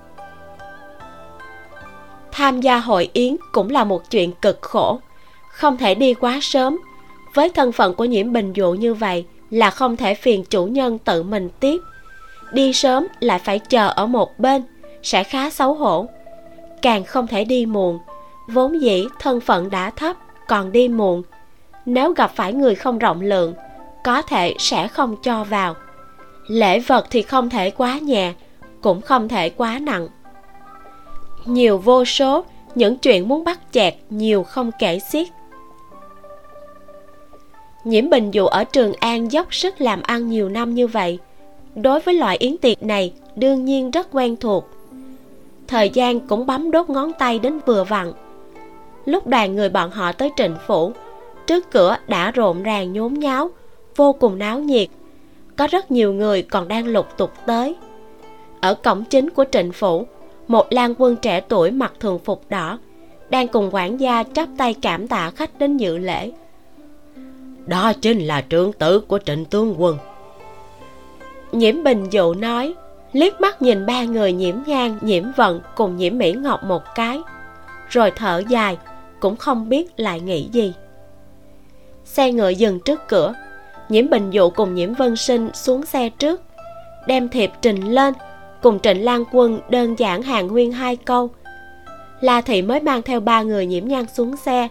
Tham gia hội yến cũng là một chuyện cực khổ. Không thể đi quá sớm. Với thân phận của nhiễm bình dụ như vậy là không thể phiền chủ nhân tự mình tiếp đi sớm lại phải chờ ở một bên, sẽ khá xấu hổ. Càng không thể đi muộn, vốn dĩ thân phận đã thấp, còn đi muộn. Nếu gặp phải người không rộng lượng, có thể sẽ không cho vào. Lễ vật thì không thể quá nhẹ, cũng không thể quá nặng. Nhiều vô số, những chuyện muốn bắt chẹt, nhiều không kể xiết. Nhiễm bình dù ở trường an dốc sức làm ăn nhiều năm như vậy đối với loại yến tiệc này, đương nhiên rất quen thuộc. Thời gian cũng bấm đốt ngón tay đến vừa vặn. Lúc đoàn người bọn họ tới trịnh phủ, trước cửa đã rộn ràng nhốn nháo, vô cùng náo nhiệt. Có rất nhiều người còn đang lục tục tới. Ở cổng chính của trịnh phủ, một lan quân trẻ tuổi mặc thường phục đỏ, đang cùng quản gia chắp tay cảm tạ khách đến dự lễ. Đó chính là trưởng tử của trịnh tướng quân nhiễm bình dụ nói, liếc mắt nhìn ba người nhiễm nhang nhiễm vận cùng nhiễm mỹ ngọc một cái, rồi thở dài, cũng không biết lại nghĩ gì. Xe ngựa dừng trước cửa, nhiễm bình dụ cùng nhiễm vân sinh xuống xe trước, đem thiệp trình lên, cùng trịnh lan quân đơn giản hàng huyên hai câu. La thị mới mang theo ba người nhiễm nhan xuống xe,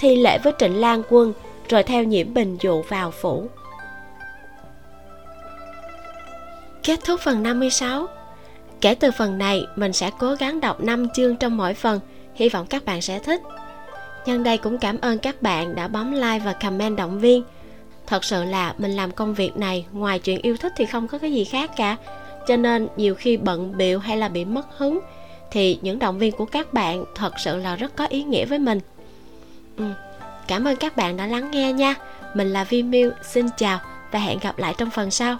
thi lễ với trịnh lan quân, rồi theo nhiễm bình dụ vào phủ. Kết thúc phần 56 Kể từ phần này mình sẽ cố gắng đọc 5 chương trong mỗi phần. Hy vọng các bạn sẽ thích. Nhân đây cũng cảm ơn các bạn đã bấm like và comment động viên. Thật sự là mình làm công việc này Ngoài chuyện yêu thích thì không có cái gì khác cả. Cho nên nhiều khi bận biệu hay là bị mất hứng Thì những động viên của các bạn thật sự là rất có ý nghĩa với mình. Ừ. Cảm ơn các bạn đã lắng nghe nha. Mình là Vi Miu, xin chào và hẹn gặp lại trong phần sau.